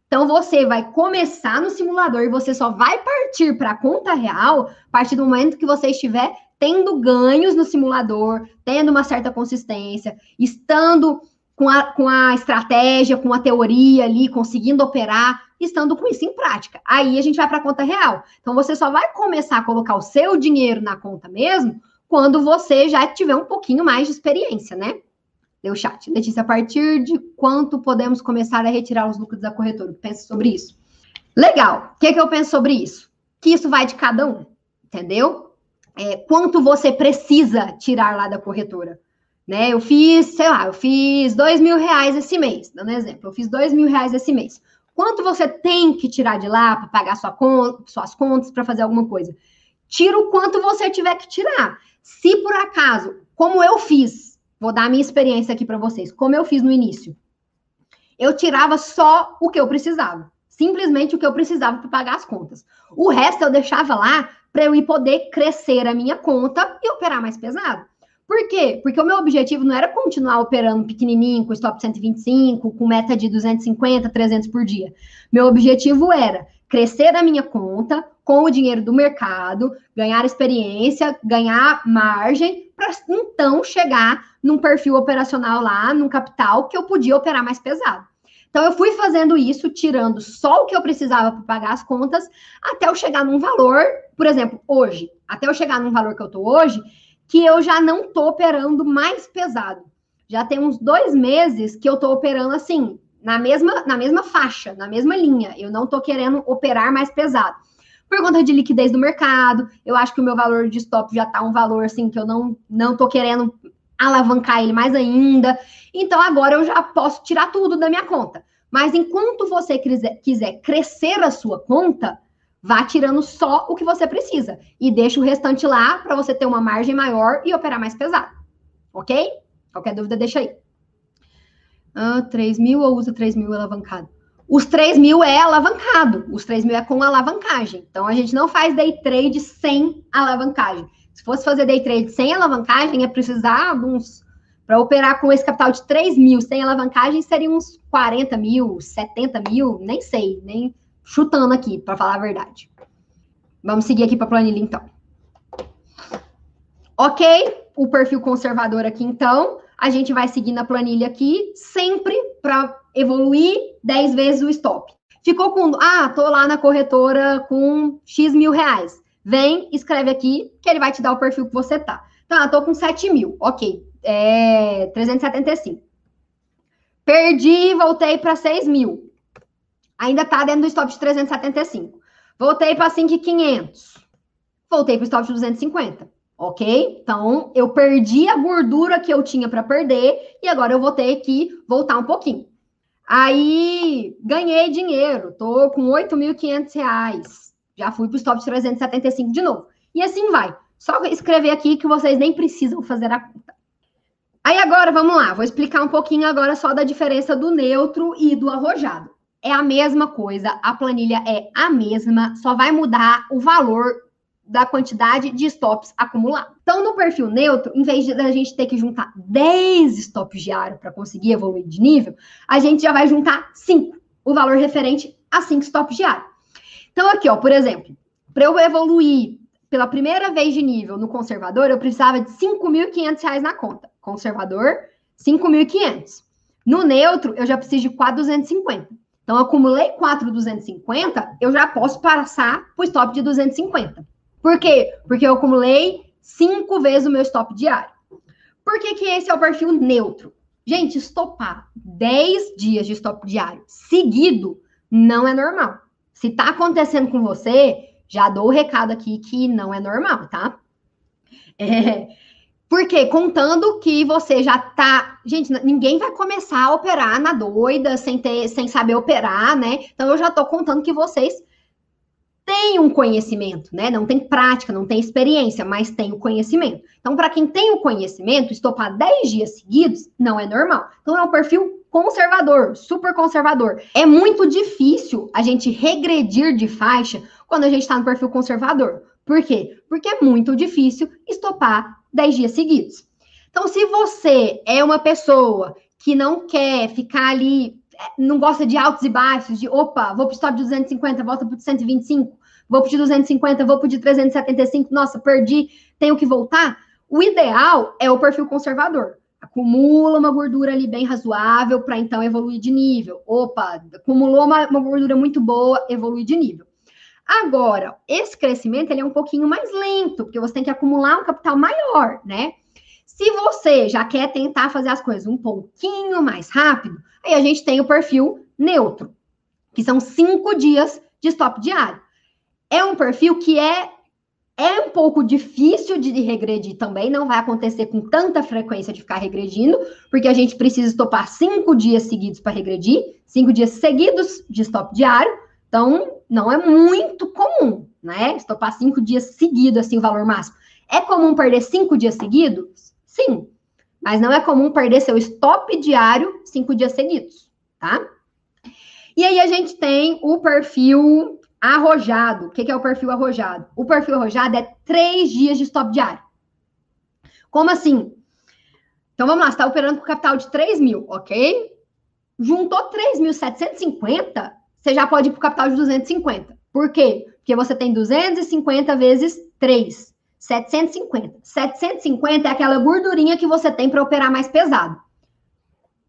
Speaker 2: Então você vai começar no simulador e você só vai partir para a conta real a partir do momento que você estiver tendo ganhos no simulador, tendo uma certa consistência, estando com a, com a estratégia, com a teoria ali, conseguindo operar, estando com isso em prática. Aí a gente vai para a conta real. Então você só vai começar a colocar o seu dinheiro na conta mesmo quando você já tiver um pouquinho mais de experiência, né? Deu chat. Letícia, a partir de quanto podemos começar a retirar os lucros da corretora? Pensa sobre isso. Legal. O que, que eu penso sobre isso? Que isso vai de cada um, entendeu? É, quanto você precisa tirar lá da corretora. Né? Eu fiz, sei lá, eu fiz dois mil reais esse mês, dando exemplo, eu fiz dois mil reais esse mês. Quanto você tem que tirar de lá para pagar sua conta, suas contas, para fazer alguma coisa? Tira o quanto você tiver que tirar. Se por acaso, como eu fiz, Vou dar a minha experiência aqui para vocês, como eu fiz no início. Eu tirava só o que eu precisava, simplesmente o que eu precisava para pagar as contas. O resto eu deixava lá para eu poder crescer a minha conta e operar mais pesado. Por quê? Porque o meu objetivo não era continuar operando pequenininho, com stop 125, com meta de 250, 300 por dia. Meu objetivo era crescer a minha conta com o dinheiro do mercado, ganhar experiência, ganhar margem, para então chegar num perfil operacional lá, num capital que eu podia operar mais pesado. Então, eu fui fazendo isso, tirando só o que eu precisava para pagar as contas, até eu chegar num valor, por exemplo, hoje, até eu chegar num valor que eu estou hoje, que eu já não estou operando mais pesado. Já tem uns dois meses que eu estou operando assim, na mesma, na mesma faixa, na mesma linha. Eu não estou querendo operar mais pesado. Por conta de liquidez do mercado, eu acho que o meu valor de stop já está um valor assim que eu não não tô querendo alavancar ele mais ainda. Então agora eu já posso tirar tudo da minha conta. Mas enquanto você quiser, crescer a sua conta, vá tirando só o que você precisa e deixa o restante lá para você ter uma margem maior e operar mais pesado. Ok? Qualquer dúvida, deixa aí. Ah, 3 mil ou usa 3 mil alavancado? Os 3 mil é alavancado, os 3 mil é com alavancagem. Então a gente não faz day trade sem alavancagem. Se fosse fazer day trade sem alavancagem, é precisar de uns. Para operar com esse capital de 3 mil sem alavancagem, seria uns 40 mil, 70 mil, nem sei, nem chutando aqui, para falar a verdade. Vamos seguir aqui para a planilha, então. Ok, o perfil conservador aqui, então. A gente vai seguir na planilha aqui, sempre para evoluir 10 vezes o stop. Ficou com. Ah, tô lá na corretora com X mil reais. Vem, escreve aqui, que ele vai te dar o perfil que você tá. Tá, tô com 7 mil. Ok. É 375. Perdi, voltei para 6 mil. Ainda tá dentro do stop de 375. Voltei para 5,500. Voltei para o stop de 250. Ok? Então, eu perdi a gordura que eu tinha para perder e agora eu vou ter que voltar um pouquinho. Aí, ganhei dinheiro. Tô com 8.500 reais já fui para o stop 375 de novo. E assim vai. Só escrever aqui que vocês nem precisam fazer a conta. Aí agora, vamos lá. Vou explicar um pouquinho agora só da diferença do neutro e do arrojado. É a mesma coisa, a planilha é a mesma, só vai mudar o valor da quantidade de stops acumulados. Então, no perfil neutro, em vez de a gente ter que juntar 10 stops diários para conseguir evoluir de nível, a gente já vai juntar 5, o valor referente a 5 stops diários. Então, aqui, ó, por exemplo, para eu evoluir pela primeira vez de nível no conservador, eu precisava de R$ 5.500 na conta. Conservador, R$ 5.500. No neutro, eu já preciso de 4.250. Então, acumulei 4.250, eu já posso passar para o stop de 250. Por quê? Porque eu acumulei cinco vezes o meu stop diário. Por que, que esse é o perfil neutro? Gente, estopar 10 dias de stop diário seguido não é normal. Se tá acontecendo com você, já dou o recado aqui que não é normal, tá? É, Porque contando que você já tá. Gente, ninguém vai começar a operar na doida, sem, ter, sem saber operar, né? Então eu já tô contando que vocês têm um conhecimento, né? Não tem prática, não tem experiência, mas tem o conhecimento. Então, para quem tem o conhecimento, estopar 10 dias seguidos não é normal. Então, é um perfil conservador, super conservador. É muito difícil a gente regredir de faixa quando a gente está no perfil conservador. Por quê? Porque é muito difícil estopar 10 dias seguidos. Então, se você é uma pessoa que não quer ficar ali, é, não gosta de altos e baixos, de opa, vou para o stop de 250, volta para o 125, vou para o 250, vou para o de 375, nossa, perdi, tenho que voltar. O ideal é o perfil conservador. Acumula uma gordura ali bem razoável para então evoluir de nível. Opa, acumulou uma, uma gordura muito boa, evolui de nível. Agora, esse crescimento ele é um pouquinho mais lento, porque você tem que acumular um capital maior, né? Se você já quer tentar fazer as coisas um pouquinho mais rápido, aí a gente tem o perfil neutro, que são cinco dias de stop diário. É um perfil que é é um pouco difícil de regredir também, não vai acontecer com tanta frequência de ficar regredindo, porque a gente precisa estopar cinco dias seguidos para regredir, cinco dias seguidos de stop diário. Então, não é muito comum, né? Estopar cinco dias seguidos, assim, o valor máximo. É comum perder cinco dias seguidos? Sim. Mas não é comum perder seu stop diário cinco dias seguidos, tá? E aí a gente tem o perfil arrojado. O que é o perfil arrojado? O perfil arrojado é três dias de stop diário. Como assim? Então vamos lá, você está operando com capital de 3 mil, ok? Juntou 3.750, você já pode ir para o capital de 250. Por quê? Porque você tem 250 vezes 3, 750. 750 é aquela gordurinha que você tem para operar mais pesado.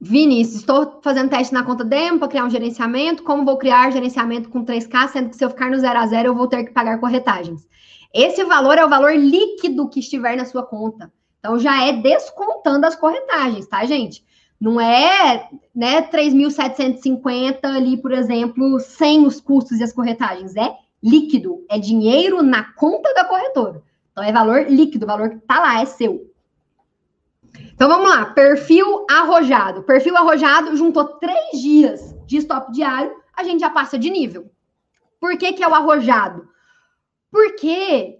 Speaker 2: Vinícius, estou fazendo teste na conta demo para criar um gerenciamento. Como vou criar gerenciamento com 3K, sendo que se eu ficar no 0 a 0 eu vou ter que pagar corretagens? Esse valor é o valor líquido que estiver na sua conta. Então já é descontando as corretagens, tá, gente? Não é, né, 3.750 ali, por exemplo, sem os custos e as corretagens. É líquido, é dinheiro na conta da corretora. Então é valor líquido, o valor que tá lá, é seu. Então vamos lá, perfil arrojado. Perfil arrojado juntou três dias de stop diário, a gente já passa de nível. Por que, que é o arrojado? Porque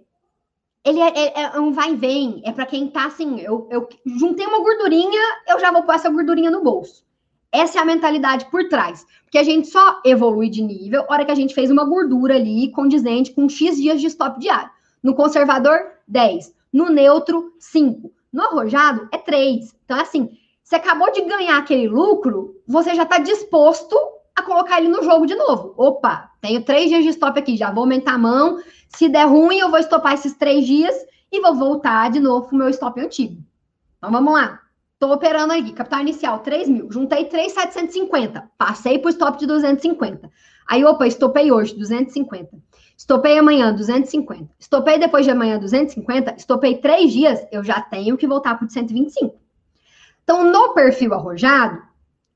Speaker 2: ele é, é, é, um vai e vem, é para quem tá assim, eu, eu juntei uma gordurinha, eu já vou pôr essa gordurinha no bolso. Essa é a mentalidade por trás. Porque a gente só evolui de nível hora que a gente fez uma gordura ali condizente com X dias de stop diário. No conservador, 10. No neutro, 5. No arrojado, é 3. Então, é assim, você acabou de ganhar aquele lucro, você já está disposto a colocar ele no jogo de novo. Opa, tenho três dias de stop aqui, já vou aumentar a mão, se der ruim, eu vou estopar esses três dias e vou voltar de novo para o meu stop antigo. Então vamos lá. Estou operando aqui, capital inicial 3 mil, juntei 3,750, passei para o stop de 250. Aí, opa, estopei hoje 250. Estopei amanhã 250. Estopei depois de amanhã 250. Estopei três dias, eu já tenho que voltar para o 125. Então, no perfil arrojado,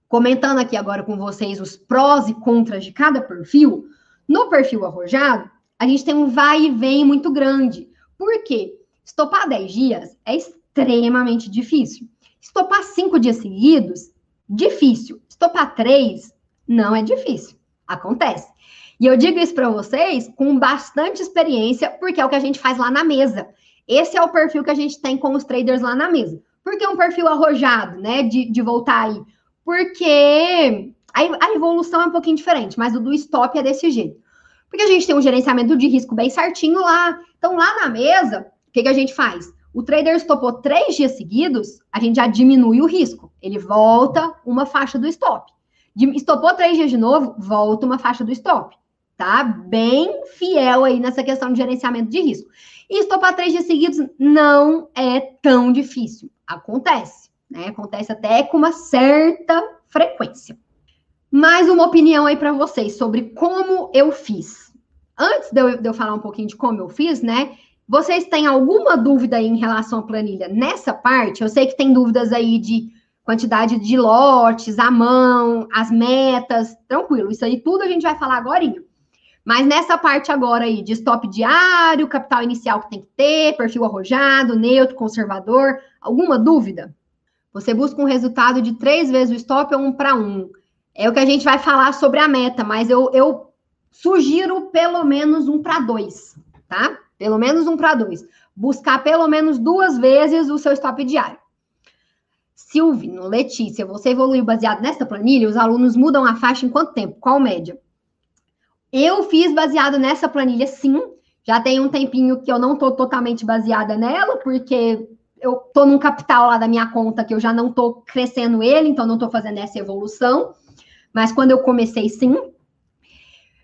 Speaker 2: comentando aqui agora com vocês os prós e contras de cada perfil, no perfil arrojado, a gente tem um vai e vem muito grande. Por quê? Estopar 10 dias é extremamente difícil. Estopar 5 dias seguidos, difícil. Estopar 3 não é difícil. Acontece. E eu digo isso para vocês com bastante experiência, porque é o que a gente faz lá na mesa. Esse é o perfil que a gente tem com os traders lá na mesa. Por que um perfil arrojado, né? De, de voltar aí? Porque a, a evolução é um pouquinho diferente, mas o do stop é desse jeito. Porque a gente tem um gerenciamento de risco bem certinho lá. Então, lá na mesa, o que, que a gente faz? O trader estopou três dias seguidos, a gente já diminui o risco. Ele volta uma faixa do stop. Estopou três dias de novo, volta uma faixa do stop. Tá? Bem fiel aí nessa questão de gerenciamento de risco. E estopar três dias seguidos não é tão difícil. Acontece, né? Acontece até com uma certa frequência. Mais uma opinião aí para vocês sobre como eu fiz antes de eu, de eu falar um pouquinho de como eu fiz, né? Vocês têm alguma dúvida aí em relação à planilha nessa parte? Eu sei que tem dúvidas aí de quantidade de lotes, a mão, as metas, tranquilo. Isso aí tudo a gente vai falar agora. Mas nessa parte agora aí de stop diário, capital inicial que tem que ter, perfil arrojado, neutro, conservador, Alguma dúvida? Você busca um resultado de três vezes o stop ou um para um. É o que a gente vai falar sobre a meta, mas eu, eu sugiro pelo menos um para dois, tá? Pelo menos um para dois. Buscar pelo menos duas vezes o seu stop diário. Silvino, Letícia, você evoluiu baseado nessa planilha? Os alunos mudam a faixa em quanto tempo? Qual média? Eu fiz baseado nessa planilha, sim. Já tem um tempinho que eu não estou totalmente baseada nela, porque eu estou num capital lá da minha conta que eu já não estou crescendo ele, então não estou fazendo essa evolução. Mas quando eu comecei, sim.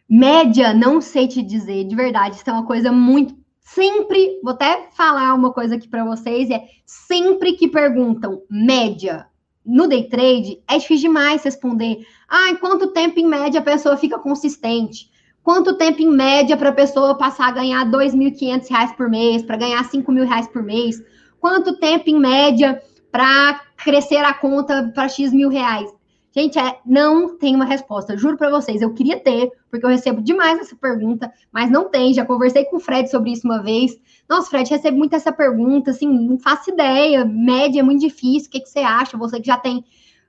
Speaker 2: Média, não sei te dizer, de verdade, isso é uma coisa muito. Sempre, vou até falar uma coisa aqui para vocês: é sempre que perguntam média no day trade, é difícil demais responder. Ah, em quanto tempo em média a pessoa fica consistente? Quanto tempo, em média, para a pessoa passar a ganhar R$ 2.500 por mês, para ganhar R$ 5.000 por mês? Quanto tempo, em média, para crescer a conta para X mil reais? Gente, é, não tem uma resposta. Juro para vocês, eu queria ter, porque eu recebo demais essa pergunta, mas não tem. Já conversei com o Fred sobre isso uma vez. Nossa, Fred, recebo muito essa pergunta, assim, não faço ideia. Média é muito difícil. O que, que você acha? Você que já tem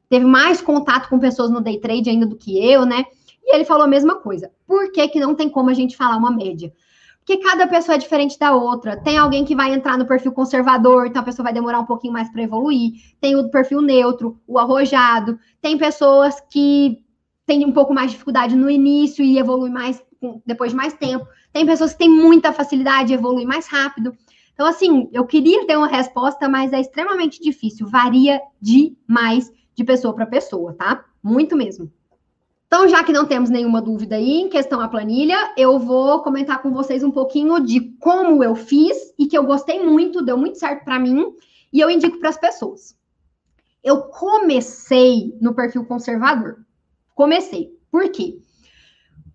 Speaker 2: teve mais contato com pessoas no day trade ainda do que eu, né? E ele falou a mesma coisa. Por que, que não tem como a gente falar uma média? Porque cada pessoa é diferente da outra. Tem alguém que vai entrar no perfil conservador, então a pessoa vai demorar um pouquinho mais para evoluir. Tem o perfil neutro, o arrojado. Tem pessoas que têm um pouco mais de dificuldade no início e evoluem mais depois de mais tempo. Tem pessoas que têm muita facilidade e evoluem mais rápido. Então, assim, eu queria ter uma resposta, mas é extremamente difícil. Varia demais de pessoa para pessoa, tá? Muito mesmo. Então, já que não temos nenhuma dúvida aí em questão à planilha, eu vou comentar com vocês um pouquinho de como eu fiz e que eu gostei muito, deu muito certo para mim e eu indico para as pessoas. Eu comecei no perfil conservador. Comecei. Por quê?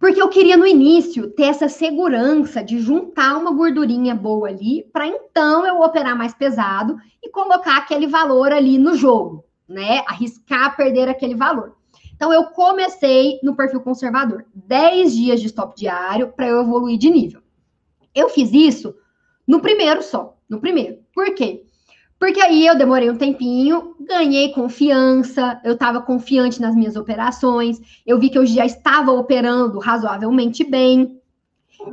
Speaker 2: Porque eu queria no início ter essa segurança de juntar uma gordurinha boa ali, para então eu operar mais pesado e colocar aquele valor ali no jogo, né? Arriscar perder aquele valor. Então, eu comecei no perfil conservador, 10 dias de stop diário para eu evoluir de nível. Eu fiz isso no primeiro só, no primeiro. Por quê? Porque aí eu demorei um tempinho, ganhei confiança, eu estava confiante nas minhas operações, eu vi que eu já estava operando razoavelmente bem.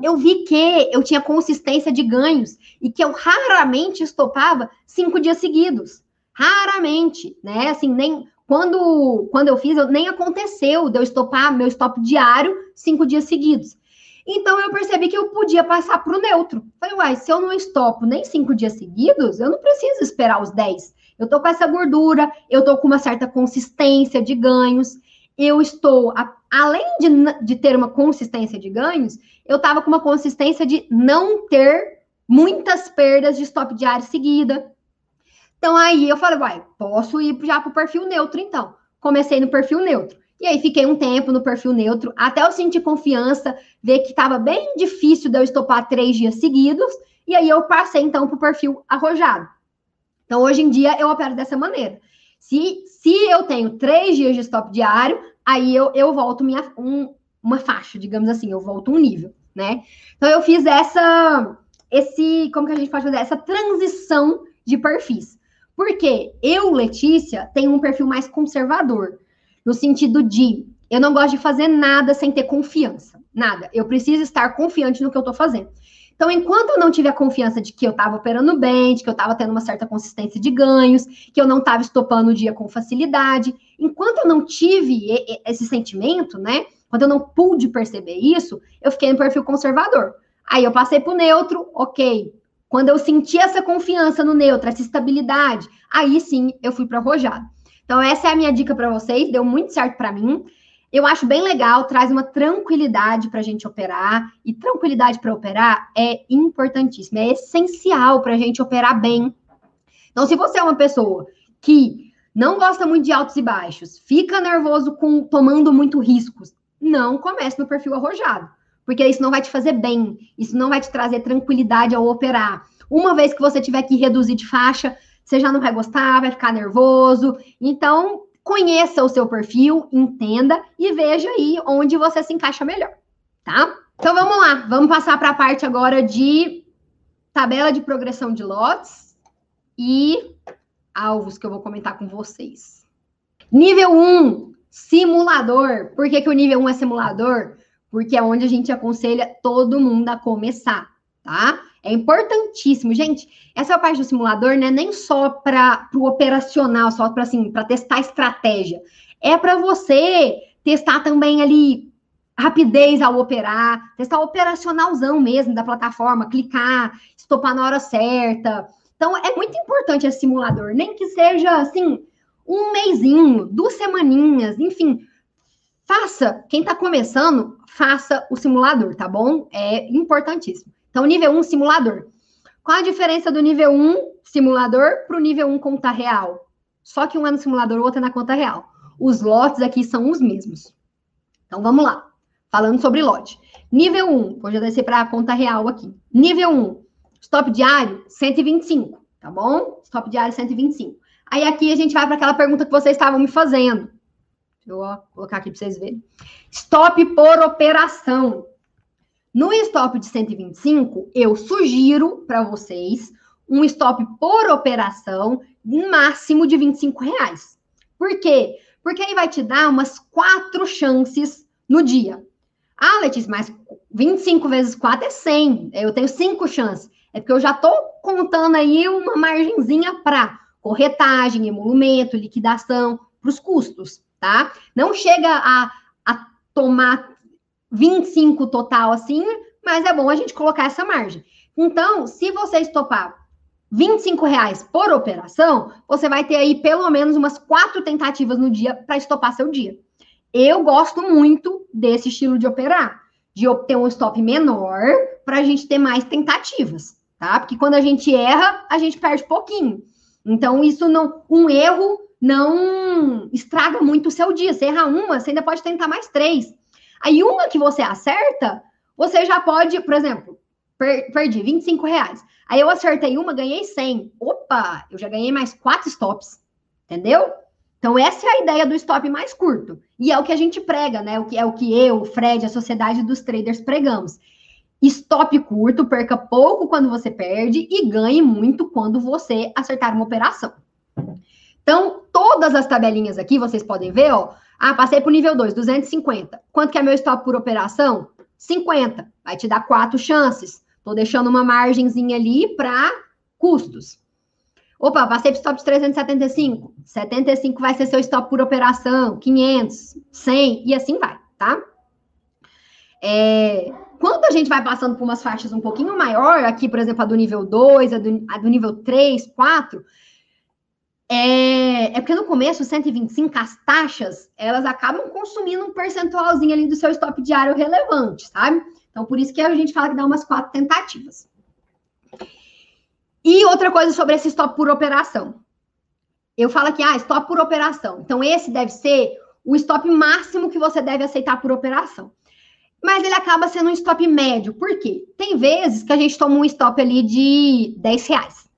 Speaker 2: Eu vi que eu tinha consistência de ganhos e que eu raramente estopava cinco dias seguidos. Raramente, né? Assim, nem quando, quando eu fiz, eu, nem aconteceu de eu estopar meu stop diário cinco dias seguidos. Então eu percebi que eu podia passar para o neutro. Falei, uai, se eu não estopo nem cinco dias seguidos, eu não preciso esperar os dez. Eu tô com essa gordura, eu tô com uma certa consistência de ganhos, eu estou, além de, de ter uma consistência de ganhos, eu estava com uma consistência de não ter muitas perdas de stop diário seguida, então aí eu falei, vai, posso ir já para o perfil neutro então. Comecei no perfil neutro. E aí fiquei um tempo no perfil neutro, até eu sentir confiança, ver que estava bem difícil de eu estopar três dias seguidos, e aí eu passei então para o perfil arrojado. Então hoje em dia eu opero dessa maneira. Se, se eu tenho três dias de stop diário, aí eu, eu volto minha, um, uma faixa, digamos assim, eu volto um nível, né? Então eu fiz essa, esse, como que a gente pode fazer? Essa transição de perfis. Porque eu, Letícia, tenho um perfil mais conservador, no sentido de eu não gosto de fazer nada sem ter confiança. Nada. Eu preciso estar confiante no que eu estou fazendo. Então, enquanto eu não tiver confiança de que eu estava operando bem, de que eu estava tendo uma certa consistência de ganhos, que eu não estava estopando o dia com facilidade, enquanto eu não tive esse sentimento, né? Quando eu não pude perceber isso, eu fiquei no perfil conservador. Aí eu passei para o neutro, ok, quando eu senti essa confiança no neutro, essa estabilidade, aí sim eu fui para arrojado. Então, essa é a minha dica para vocês, deu muito certo para mim. Eu acho bem legal, traz uma tranquilidade para a gente operar, e tranquilidade para operar é importantíssima, é essencial para a gente operar bem. Então, se você é uma pessoa que não gosta muito de altos e baixos, fica nervoso com tomando muito riscos, não comece no perfil arrojado porque isso não vai te fazer bem, isso não vai te trazer tranquilidade ao operar. Uma vez que você tiver que reduzir de faixa, você já não vai gostar, vai ficar nervoso. Então, conheça o seu perfil, entenda e veja aí onde você se encaixa melhor, tá? Então vamos lá, vamos passar para a parte agora de tabela de progressão de lotes e alvos que eu vou comentar com vocês. Nível 1, simulador. Por que, que o nível 1 é simulador? Porque é onde a gente aconselha todo mundo a começar, tá? É importantíssimo, gente. Essa parte do simulador não é nem só para o operacional, só para assim, para testar estratégia. É para você testar também ali rapidez ao operar, testar o operacionalzão mesmo da plataforma, clicar, estopar na hora certa. Então, é muito importante esse simulador, nem que seja, assim, um mêsinho, duas semaninhas, enfim. Faça, quem está começando, faça o simulador, tá bom? É importantíssimo. Então, nível 1, simulador. Qual a diferença do nível 1 simulador para o nível 1 conta real? Só que um é no simulador, o outro é na conta real. Os lotes aqui são os mesmos. Então, vamos lá falando sobre lote. Nível 1, vou já descer para a conta real aqui. Nível 1, stop diário, 125, tá bom? Stop diário, 125. Aí aqui a gente vai para aquela pergunta que vocês estavam me fazendo. Eu ó, colocar aqui para vocês verem. Stop por operação. No stop de 125, eu sugiro para vocês um stop por operação máximo de 25 reais. Por quê? Porque aí vai te dar umas quatro chances no dia. Ah, Letícia, mas 25 vezes 4 é 100. Eu tenho 5 chances. É porque eu já estou contando aí uma margenzinha para corretagem, emolumento, liquidação, para os custos, tá? Não chega a, a tomar 25 total assim, mas é bom a gente colocar essa margem. Então, se você estopar 25 reais por operação, você vai ter aí pelo menos umas quatro tentativas no dia para estopar seu dia. Eu gosto muito desse estilo de operar, de obter um stop menor para a gente ter mais tentativas, tá? Porque quando a gente erra, a gente perde pouquinho. Então, isso não. Um erro não estraga muito o seu dia. Você erra uma, você ainda pode tentar mais três. Aí, uma que você acerta, você já pode, por exemplo, per, perdi 25 reais. Aí eu acertei uma, ganhei 100. Opa, eu já ganhei mais quatro stops. Entendeu? Então, essa é a ideia do stop mais curto. E é o que a gente prega, né? O que é o que eu, o Fred, a sociedade dos traders pregamos. Stop curto, perca pouco quando você perde e ganhe muito quando você acertar uma operação. Então, todas as tabelinhas aqui, vocês podem ver, ó. Ah, passei para o nível 2, 250. Quanto que é meu stop por operação? 50. Vai te dar quatro chances. Estou deixando uma margenzinha ali para custos. Opa, passei para stop de 375. 75 vai ser seu stop por operação, 500, 100 e assim vai, tá? É, quando a gente vai passando por umas faixas um pouquinho maior, aqui, por exemplo, a do nível 2, a a do nível 3, 4, é, é porque no começo, 125, as taxas, elas acabam consumindo um percentualzinho ali do seu stop diário relevante, sabe? Então, por isso que a gente fala que dá umas quatro tentativas. E outra coisa sobre esse stop por operação. Eu falo aqui, ah, stop por operação. Então, esse deve ser o stop máximo que você deve aceitar por operação. Mas ele acaba sendo um stop médio. Por quê? Tem vezes que a gente toma um stop ali de 10 reais,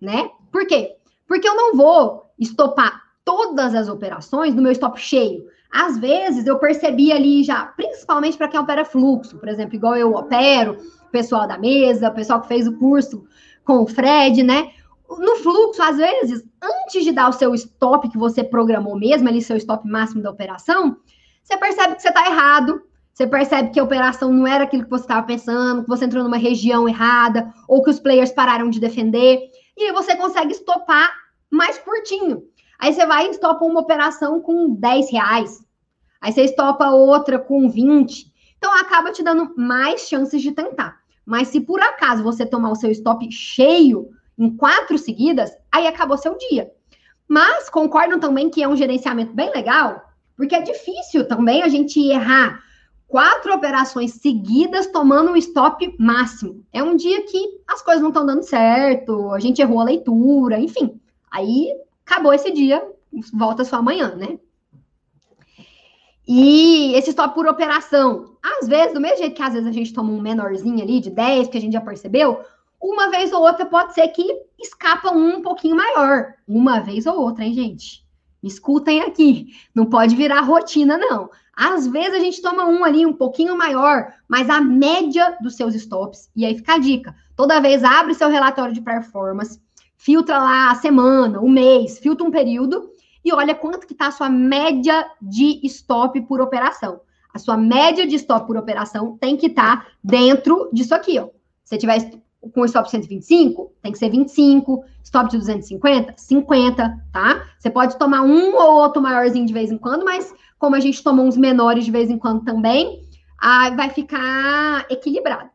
Speaker 2: né? Por quê? Porque eu não vou estopar todas as operações no meu stop cheio. Às vezes eu percebi ali já, principalmente para quem opera fluxo, por exemplo, igual eu opero, o pessoal da mesa, o pessoal que fez o curso com o Fred, né? No fluxo, às vezes, antes de dar o seu stop que você programou mesmo, ali seu stop máximo da operação, você percebe que você está errado, você percebe que a operação não era aquilo que você estava pensando, que você entrou numa região errada, ou que os players pararam de defender, e aí você consegue estopar mais curtinho. Aí você vai e estopa uma operação com 10 reais, aí você estopa outra com 20. Então acaba te dando mais chances de tentar. Mas se por acaso você tomar o seu stop cheio em quatro seguidas, aí acabou seu dia. Mas concordam também que é um gerenciamento bem legal, porque é difícil também a gente errar quatro operações seguidas tomando um stop máximo. É um dia que as coisas não estão dando certo, a gente errou a leitura, enfim. Aí acabou esse dia, volta só amanhã, né? E esse stop por operação, às vezes, do mesmo jeito que às vezes a gente toma um menorzinho ali, de 10, que a gente já percebeu, uma vez ou outra pode ser que escapa um, um pouquinho maior. Uma vez ou outra, hein, gente? Me escutem aqui. Não pode virar rotina, não. Às vezes a gente toma um ali um pouquinho maior, mas a média dos seus stops. E aí fica a dica: toda vez abre seu relatório de performance, filtra lá a semana, o mês, filtra um período e olha quanto que está a sua média de stop por operação. A sua média de stop por operação tem que estar tá dentro disso aqui, ó. Se tiver com stop 125, tem que ser 25, stop de 250, 50, tá? Você pode tomar um ou outro maiorzinho de vez em quando, mas como a gente toma uns menores de vez em quando também, aí vai ficar equilibrado.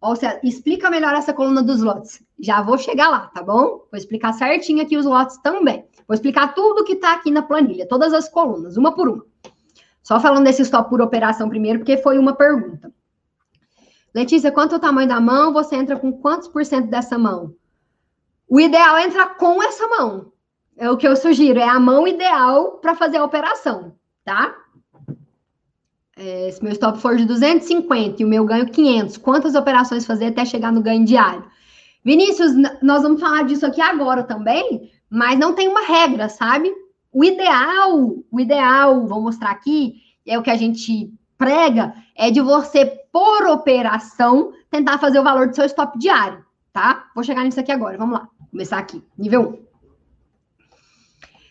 Speaker 2: Ou seja, explica melhor essa coluna dos lotes. Já vou chegar lá, tá bom? Vou explicar certinho aqui os lotes também. Vou explicar tudo que tá aqui na planilha, todas as colunas, uma por uma. Só falando desse stop por operação primeiro, porque foi uma pergunta. Letícia, quanto é o tamanho da mão? Você entra com quantos por cento dessa mão? O ideal é entrar com essa mão. É o que eu sugiro, é a mão ideal para fazer a operação, tá? É, se meu stop for de 250 e o meu ganho 500, quantas operações fazer até chegar no ganho diário? Vinícius, nós vamos falar disso aqui agora também, mas não tem uma regra, sabe? O ideal, o ideal, vou mostrar aqui, é o que a gente prega, é de você, por operação, tentar fazer o valor do seu stop diário, tá? Vou chegar nisso aqui agora, vamos lá. Começar aqui, nível 1.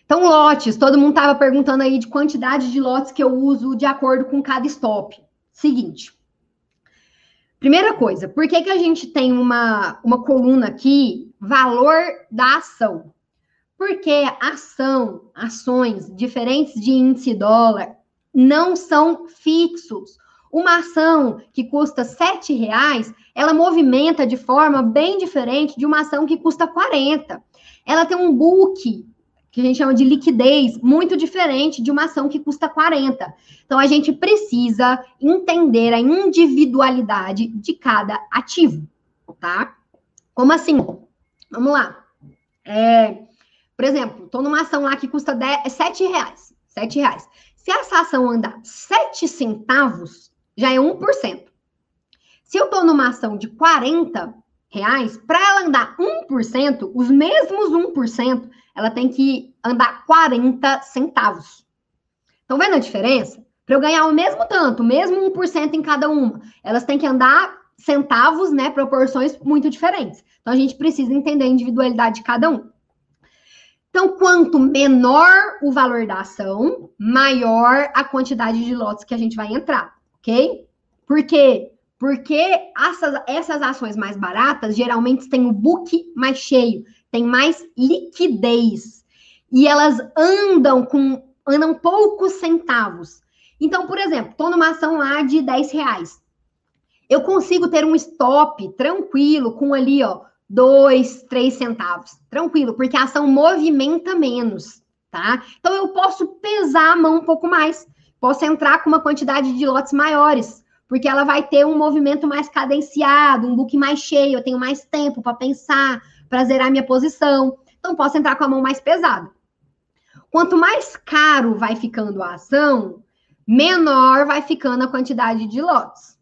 Speaker 2: Então, lotes, todo mundo estava perguntando aí de quantidade de lotes que eu uso de acordo com cada stop. Seguinte. Primeira coisa, por que, que a gente tem uma, uma coluna aqui, valor da ação? Porque ação, ações diferentes de índice dólar não são fixos. Uma ação que custa R$ reais, ela movimenta de forma bem diferente de uma ação que custa 40. Ela tem um book que a gente chama de liquidez, muito diferente de uma ação que custa 40. Então, a gente precisa entender a individualidade de cada ativo, tá? Como assim? Vamos lá. É, por exemplo, estou numa ação lá que custa 10, 7 reais. 7 reais. Se essa ação andar 7 centavos, já é 1%. Se eu estou numa ação de 40 reais, para ela andar 1%, os mesmos 1%, ela tem que andar 40 centavos. Estão vendo a diferença? Para eu ganhar o mesmo tanto, mesmo 1% em cada uma, elas têm que andar centavos, né, proporções muito diferentes. Então a gente precisa entender a individualidade de cada um. Então, quanto menor o valor da ação, maior a quantidade de lotes que a gente vai entrar, ok? Por quê? Porque essas, essas ações mais baratas geralmente têm o book mais cheio tem mais liquidez e elas andam com andam poucos centavos. Então, por exemplo, estou numa ação lá de 10 reais. Eu consigo ter um stop tranquilo com ali, ó, 2, 3 centavos. Tranquilo, porque a ação movimenta menos, tá? Então, eu posso pesar a mão um pouco mais. Posso entrar com uma quantidade de lotes maiores, porque ela vai ter um movimento mais cadenciado, um book mais cheio, eu tenho mais tempo para pensar, para zerar minha posição. Então, posso entrar com a mão mais pesada. Quanto mais caro vai ficando a ação, menor vai ficando a quantidade de lotes.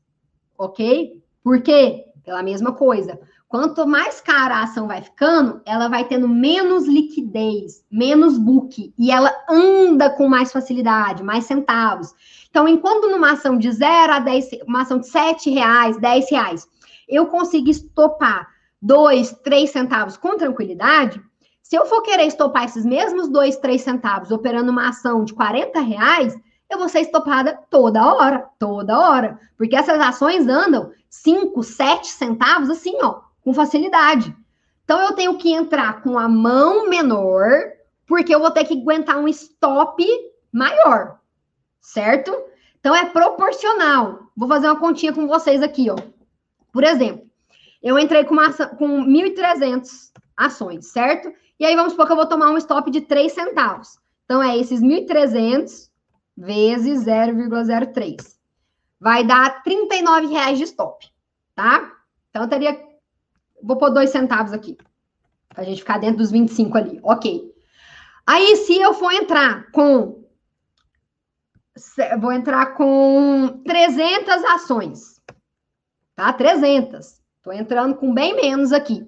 Speaker 2: Ok? Por quê? Pela mesma coisa. Quanto mais cara a ação vai ficando, ela vai tendo menos liquidez, menos book, e ela anda com mais facilidade, mais centavos. Então, enquanto numa ação de 0 a 10, uma ação de 7 reais, 10 reais, eu consigo estopar dois, três centavos com tranquilidade, se eu for querer estopar esses mesmos dois, três centavos operando uma ação de 40 reais, eu vou ser estopada toda hora, toda hora. Porque essas ações andam 5, 7 centavos assim, ó, com facilidade. Então eu tenho que entrar com a mão menor, porque eu vou ter que aguentar um stop maior, certo? Então é proporcional. Vou fazer uma continha com vocês aqui, ó. Por exemplo, eu entrei com, uma, com 1.300 ações, certo? E aí vamos supor que eu vou tomar um stop de 3 centavos. Então, é esses 1.300 vezes 0,03. Vai dar 39 reais de stop, tá? Então, eu teria... Vou pôr 2 centavos aqui. Pra gente ficar dentro dos 25 ali. Ok. Aí, se eu for entrar com... Vou entrar com 300 ações. Tá? 300. Estou entrando com bem menos aqui.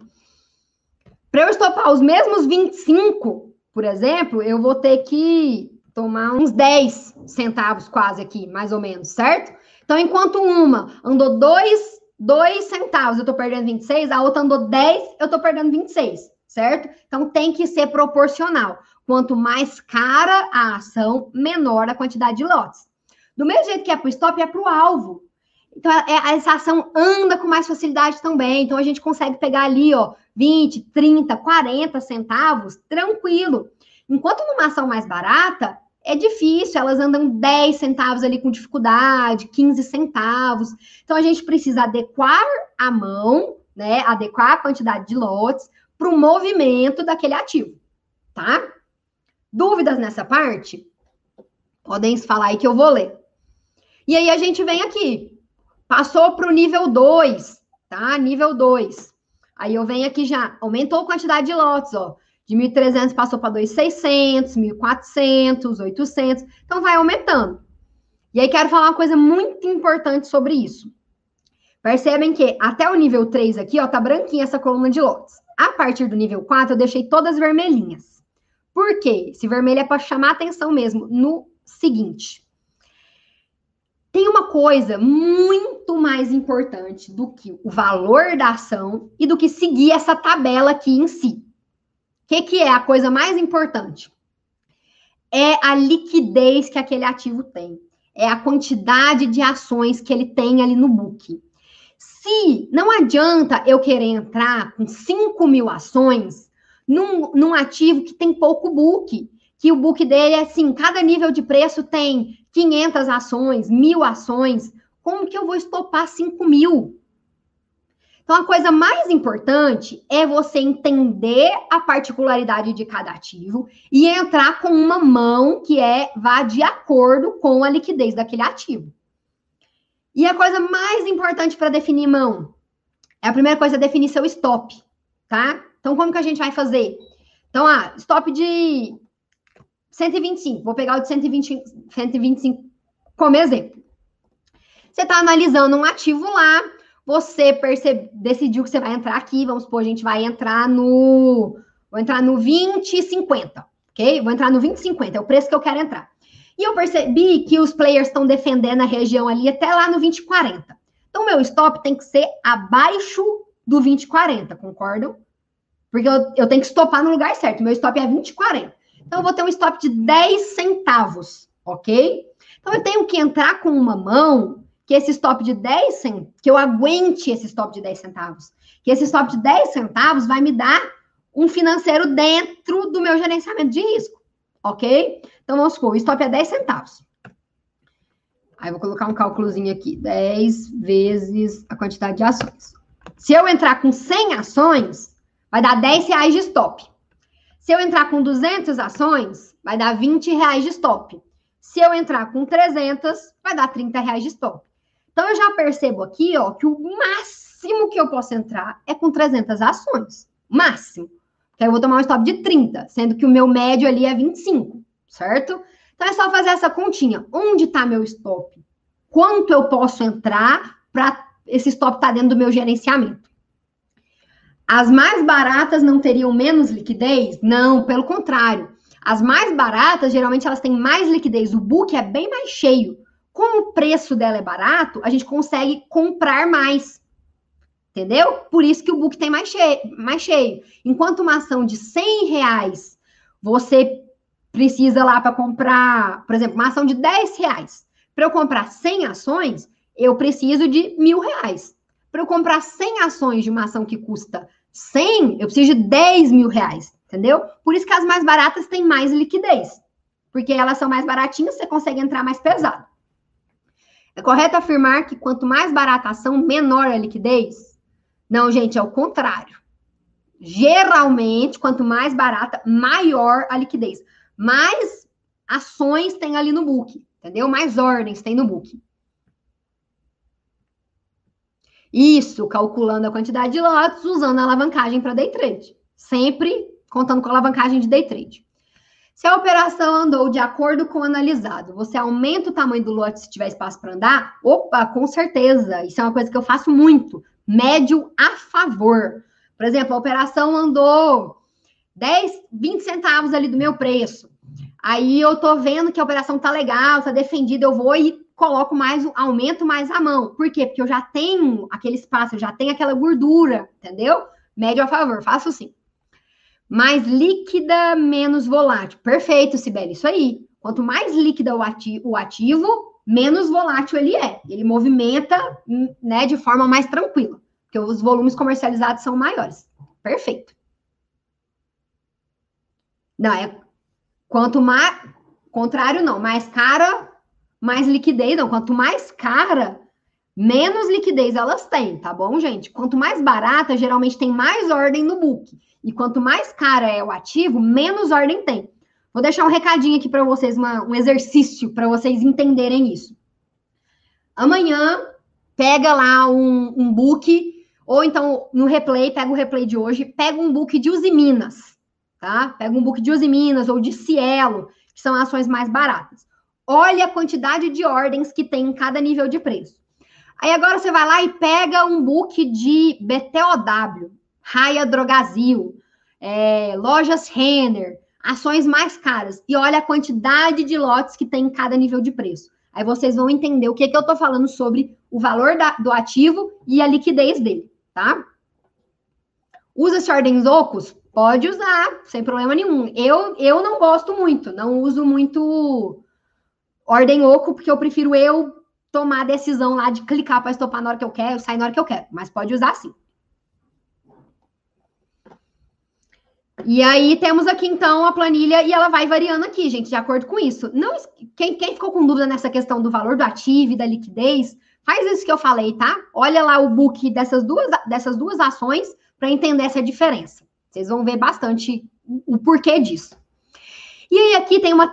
Speaker 2: Para eu estopar os mesmos 25, por exemplo, eu vou ter que tomar uns 10 centavos quase aqui, mais ou menos, certo? Então, enquanto uma andou 2, 2 centavos, eu estou perdendo 26, a outra andou 10, eu estou perdendo 26. certo? Então tem que ser proporcional. Quanto mais cara a ação, menor a quantidade de lotes. Do mesmo jeito que é para o stop, é para o alvo. Então, é, essa ação anda com mais facilidade também. Então, a gente consegue pegar ali, ó, 20, 30, 40 centavos, tranquilo. Enquanto numa ação mais barata, é difícil, elas andam 10 centavos ali com dificuldade, 15 centavos. Então, a gente precisa adequar a mão, né, adequar a quantidade de lotes para o movimento daquele ativo, tá? Dúvidas nessa parte? Podem falar aí que eu vou ler. E aí a gente vem aqui, Passou para o nível 2, tá? Nível 2. Aí eu venho aqui já, aumentou a quantidade de lotes, ó. De 1.300 passou para 2.600, 1.400, 800. Então vai aumentando. E aí quero falar uma coisa muito importante sobre isso. Percebem que até o nível 3 aqui, ó, tá branquinha essa coluna de lotes. A partir do nível 4, eu deixei todas vermelhinhas. Por quê? Esse vermelho é para chamar atenção mesmo no seguinte. Tem uma coisa muito mais importante do que o valor da ação e do que seguir essa tabela aqui em si. O que, que é a coisa mais importante? É a liquidez que aquele ativo tem. É a quantidade de ações que ele tem ali no book. Se não adianta eu querer entrar com 5 mil ações num, num ativo que tem pouco book, que o book dele é assim, cada nível de preço tem 500 ações, mil ações, como que eu vou estopar 5 mil? Então, a coisa mais importante é você entender a particularidade de cada ativo e entrar com uma mão que é vá de acordo com a liquidez daquele ativo. E a coisa mais importante para definir mão é a primeira coisa é definir seu stop, tá? Então, como que a gente vai fazer? Então, ah, stop de 125, vou pegar o de 120, 125 como exemplo. Você está analisando um ativo lá, você percebe, decidiu que você vai entrar aqui, vamos supor, a gente vai entrar no. Vou entrar no 20,50, ok? Vou entrar no 20,50, é o preço que eu quero entrar. E eu percebi que os players estão defendendo a região ali até lá no 20,40. Então, meu stop tem que ser abaixo do 20,40, concordam? Porque eu, eu tenho que stopar no lugar certo. Meu stop é 20,40. Então, eu vou ter um stop de 10 centavos, ok? Então, eu tenho que entrar com uma mão que esse stop de 10 centavos, que eu aguente esse stop de 10 centavos. Que esse stop de 10 centavos vai me dar um financeiro dentro do meu gerenciamento de risco, ok? Então, vamos supor, o stop é 10 centavos. Aí, vou colocar um cálculozinho aqui. 10 vezes a quantidade de ações. Se eu entrar com 100 ações, vai dar 10 reais de stop. Se eu entrar com 200 ações, vai dar 20 reais de stop. Se eu entrar com 300, vai dar 30 reais de stop. Então, eu já percebo aqui, ó, que o máximo que eu posso entrar é com 300 ações. Máximo. Porque eu vou tomar um stop de 30, sendo que o meu médio ali é 25, certo? Então, é só fazer essa continha. Onde está meu stop? Quanto eu posso entrar para esse stop estar tá dentro do meu gerenciamento? As mais baratas não teriam menos liquidez? Não, pelo contrário. As mais baratas, geralmente, elas têm mais liquidez. O book é bem mais cheio. Como o preço dela é barato, a gente consegue comprar mais. Entendeu? Por isso que o book tem mais cheio. Mais cheio. Enquanto uma ação de 100 reais, você precisa lá para comprar, por exemplo, uma ação de 10 reais. Para eu comprar 100 ações, eu preciso de mil reais. Para eu comprar 100 ações de uma ação que custa 100, eu preciso de 10 mil reais, entendeu? Por isso que as mais baratas têm mais liquidez. Porque elas são mais baratinhas, você consegue entrar mais pesado. É correto afirmar que quanto mais barata a ação, menor a liquidez? Não, gente, é o contrário. Geralmente, quanto mais barata, maior a liquidez. Mais ações tem ali no book, entendeu? Mais ordens tem no book. Isso, calculando a quantidade de lotes, usando a alavancagem para day trade. Sempre contando com a alavancagem de day trade. Se a operação andou de acordo com o analisado, você aumenta o tamanho do lote se tiver espaço para andar? Opa, com certeza. Isso é uma coisa que eu faço muito. Médio a favor. Por exemplo, a operação andou 10, 20 centavos ali do meu preço. Aí eu tô vendo que a operação tá legal, tá defendida, eu vou e coloco mais, aumento mais a mão. Por quê? Porque eu já tenho aquele espaço, eu já tenho aquela gordura, entendeu? Médio a favor, faço sim. Mais líquida, menos volátil. Perfeito, Sibeli, isso aí. Quanto mais líquida o ativo, o ativo, menos volátil ele é. Ele movimenta né, de forma mais tranquila, porque os volumes comercializados são maiores. Perfeito. Não, é quanto mais. Contrário, não. Mais cara, mais liquidez. Não, quanto mais cara, menos liquidez elas têm, tá bom, gente? Quanto mais barata, geralmente tem mais ordem no book. E quanto mais cara é o ativo, menos ordem tem. Vou deixar um recadinho aqui para vocês, uma, um exercício para vocês entenderem isso. Amanhã, pega lá um, um book, ou então no replay, pega o replay de hoje, pega um book de Usiminas, tá? Pega um book de Usiminas ou de Cielo, que são ações mais baratas. Olha a quantidade de ordens que tem em cada nível de preço. Aí agora você vai lá e pega um book de BTOW, Raia Drogazil, é, lojas Renner, ações mais caras, e olha a quantidade de lotes que tem em cada nível de preço. Aí vocês vão entender o que, que eu estou falando sobre o valor da, do ativo e a liquidez dele, tá? Usa-se ordens ocos? Pode usar, sem problema nenhum. Eu, eu não gosto muito, não uso muito ordem oco, porque eu prefiro eu tomar a decisão lá de clicar para estopar na hora que eu quero, sair na hora que eu quero, mas pode usar sim. E aí temos aqui então a planilha e ela vai variando aqui, gente, de acordo com isso. Não, quem, quem ficou com dúvida nessa questão do valor do ativo e da liquidez, faz isso que eu falei, tá? Olha lá o book dessas duas, dessas duas ações para entender essa diferença. Vocês vão ver bastante o porquê disso. E aí aqui tem uma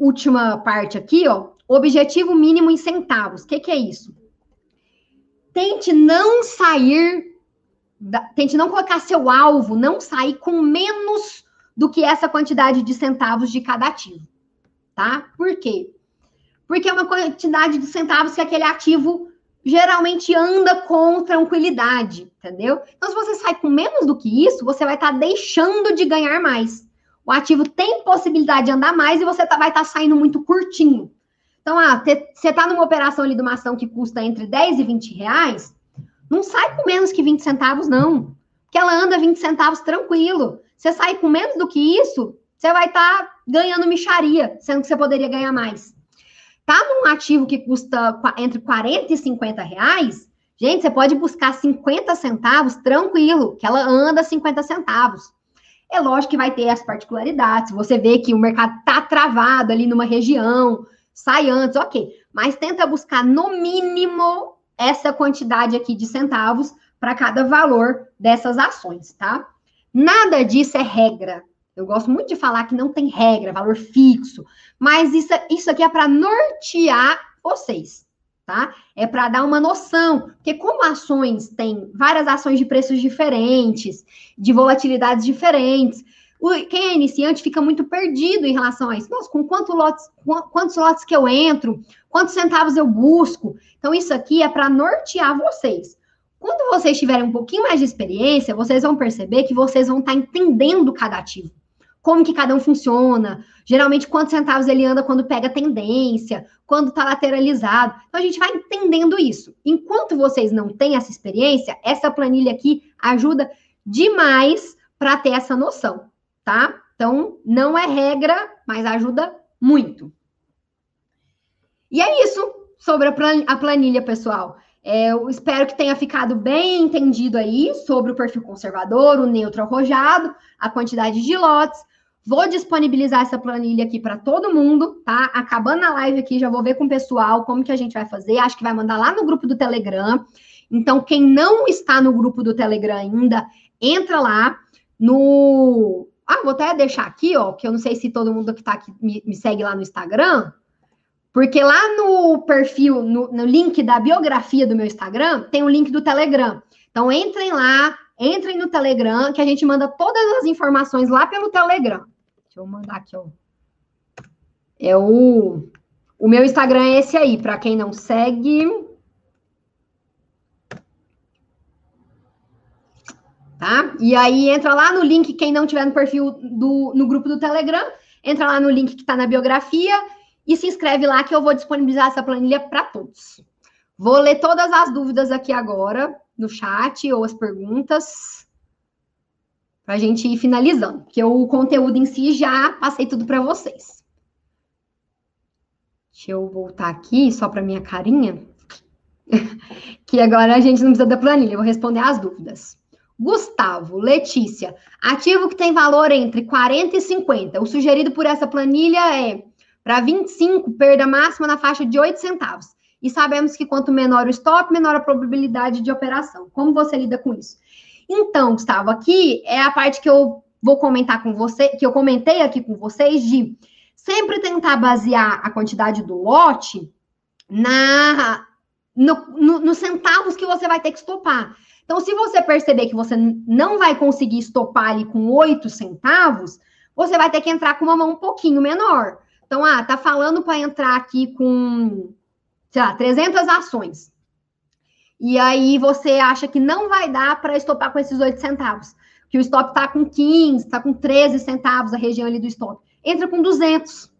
Speaker 2: última parte aqui, ó, Objetivo mínimo em centavos. O que, que é isso? Tente não sair, da, tente não colocar seu alvo, não sair com menos do que essa quantidade de centavos de cada ativo. Tá? Por quê? Porque é uma quantidade de centavos que aquele ativo geralmente anda com tranquilidade, entendeu? Então, se você sai com menos do que isso, você vai estar tá deixando de ganhar mais. O ativo tem possibilidade de andar mais e você tá, vai estar tá saindo muito curtinho. Então, ah, você está numa operação ali de uma ação que custa entre 10 e 20 reais, não sai com menos que 20 centavos, não. Porque ela anda 20 centavos tranquilo. Você sai com menos do que isso, você vai estar tá ganhando micharia, sendo que você poderia ganhar mais. Tá num ativo que custa entre 40 e 50 reais, gente, você pode buscar 50 centavos tranquilo, que ela anda 50 centavos. É lógico que vai ter as particularidades. Você vê que o mercado tá travado ali numa região, sai antes, ok. Mas tenta buscar no mínimo essa quantidade aqui de centavos para cada valor dessas ações, tá? Nada disso é regra. Eu gosto muito de falar que não tem regra, valor fixo, mas isso, isso aqui é para nortear vocês, tá? É para dar uma noção, porque como ações têm várias ações de preços diferentes, de volatilidades diferentes, quem é iniciante fica muito perdido em relação a isso. Nossa, com quanto lotes, quantos lotes que eu entro? Quantos centavos eu busco? Então, isso aqui é para nortear vocês. Quando vocês tiverem um pouquinho mais de experiência, vocês vão perceber que vocês vão estar tá entendendo cada ativo. Como que cada um funciona, geralmente quantos centavos ele anda quando pega tendência, quando está lateralizado. Então, a gente vai entendendo isso. Enquanto vocês não têm essa experiência, essa planilha aqui ajuda demais para ter essa noção tá? Então, não é regra, mas ajuda muito. E é isso sobre a planilha, pessoal. É, eu espero que tenha ficado bem entendido aí sobre o perfil conservador, o neutro arrojado, a quantidade de lotes. Vou disponibilizar essa planilha aqui para todo mundo, tá? Acabando a live aqui, já vou ver com o pessoal como que a gente vai fazer. Acho que vai mandar lá no grupo do Telegram. Então, quem não está no grupo do Telegram ainda, entra lá no ah, vou até deixar aqui, ó, que eu não sei se todo mundo que tá aqui me, me segue lá no Instagram, porque lá no perfil, no, no, link da biografia do meu Instagram, tem o link do Telegram. Então, entrem lá, entrem no Telegram, que a gente manda todas as informações lá pelo Telegram. Deixa eu mandar aqui, ó. É o, o meu Instagram é esse aí, para quem não segue. tá? E aí entra lá no link, quem não tiver no perfil do no grupo do Telegram, entra lá no link que está na biografia e se inscreve lá que eu vou disponibilizar essa planilha para todos. Vou ler todas as dúvidas aqui agora no chat ou as perguntas. Para a gente ir finalizando, porque o conteúdo em si já passei tudo para vocês. Deixa eu voltar aqui só para minha carinha, <laughs> que agora a gente não precisa da planilha, eu vou responder as dúvidas. Gustavo, Letícia, ativo que tem valor entre 40 e 50. O sugerido por essa planilha é para 25, perda máxima na faixa de 8 centavos. E sabemos que quanto menor o stop, menor a probabilidade de operação. Como você lida com isso? Então, Gustavo, aqui é a parte que eu vou comentar com você, que eu comentei aqui com vocês de sempre tentar basear a quantidade do lote na no, no, nos centavos que você vai ter que estopar. Então, se você perceber que você não vai conseguir estopar ali com oito centavos, você vai ter que entrar com uma mão um pouquinho menor. Então, ah, tá falando para entrar aqui com, sei lá, 300 ações. E aí você acha que não vai dar para estopar com esses 8 centavos. Que o stop está com 15, está com 13 centavos a região ali do stop. Entra com 200.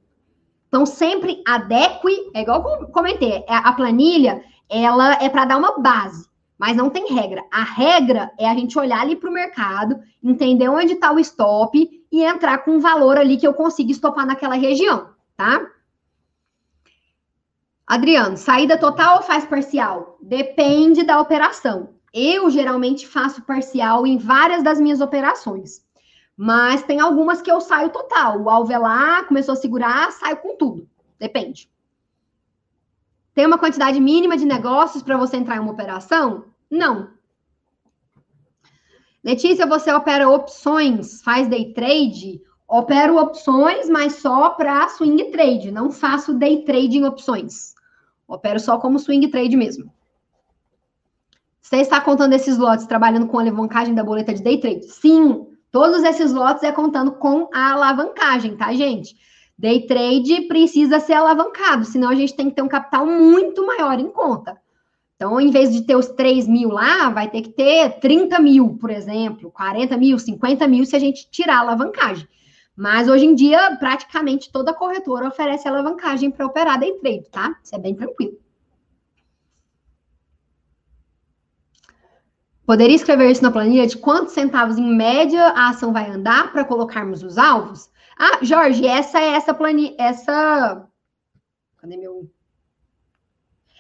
Speaker 2: Então, sempre adeque, é igual eu comentei, é, a planilha, ela é para dar uma base, mas não tem regra. A regra é a gente olhar ali para o mercado, entender onde está o stop e entrar com um valor ali que eu consiga estopar naquela região, tá? Adriano, saída total ou faz parcial? Depende da operação. Eu geralmente faço parcial em várias das minhas operações. Mas tem algumas que eu saio total. O alvelar começou a segurar, saio com tudo. Depende. Tem uma quantidade mínima de negócios para você entrar em uma operação? Não. Letícia, você opera opções, faz day trade? Opero opções, mas só para swing trade. Não faço day trade em opções. Opero só como swing trade mesmo. Você está contando esses lotes trabalhando com a alavancagem da boleta de day trade? Sim, todos esses lotes é contando com a alavancagem, tá, gente? Day trade precisa ser alavancado, senão a gente tem que ter um capital muito maior em conta. Então, em vez de ter os 3 mil lá, vai ter que ter 30 mil, por exemplo, 40 mil, 50 mil, se a gente tirar a alavancagem. Mas hoje em dia, praticamente toda corretora oferece alavancagem para operar day trade, tá? Isso é bem tranquilo. Poderia escrever isso na planilha de quantos centavos em média a ação vai andar para colocarmos os alvos? Ah, Jorge, essa é essa planilha, essa Cadê meu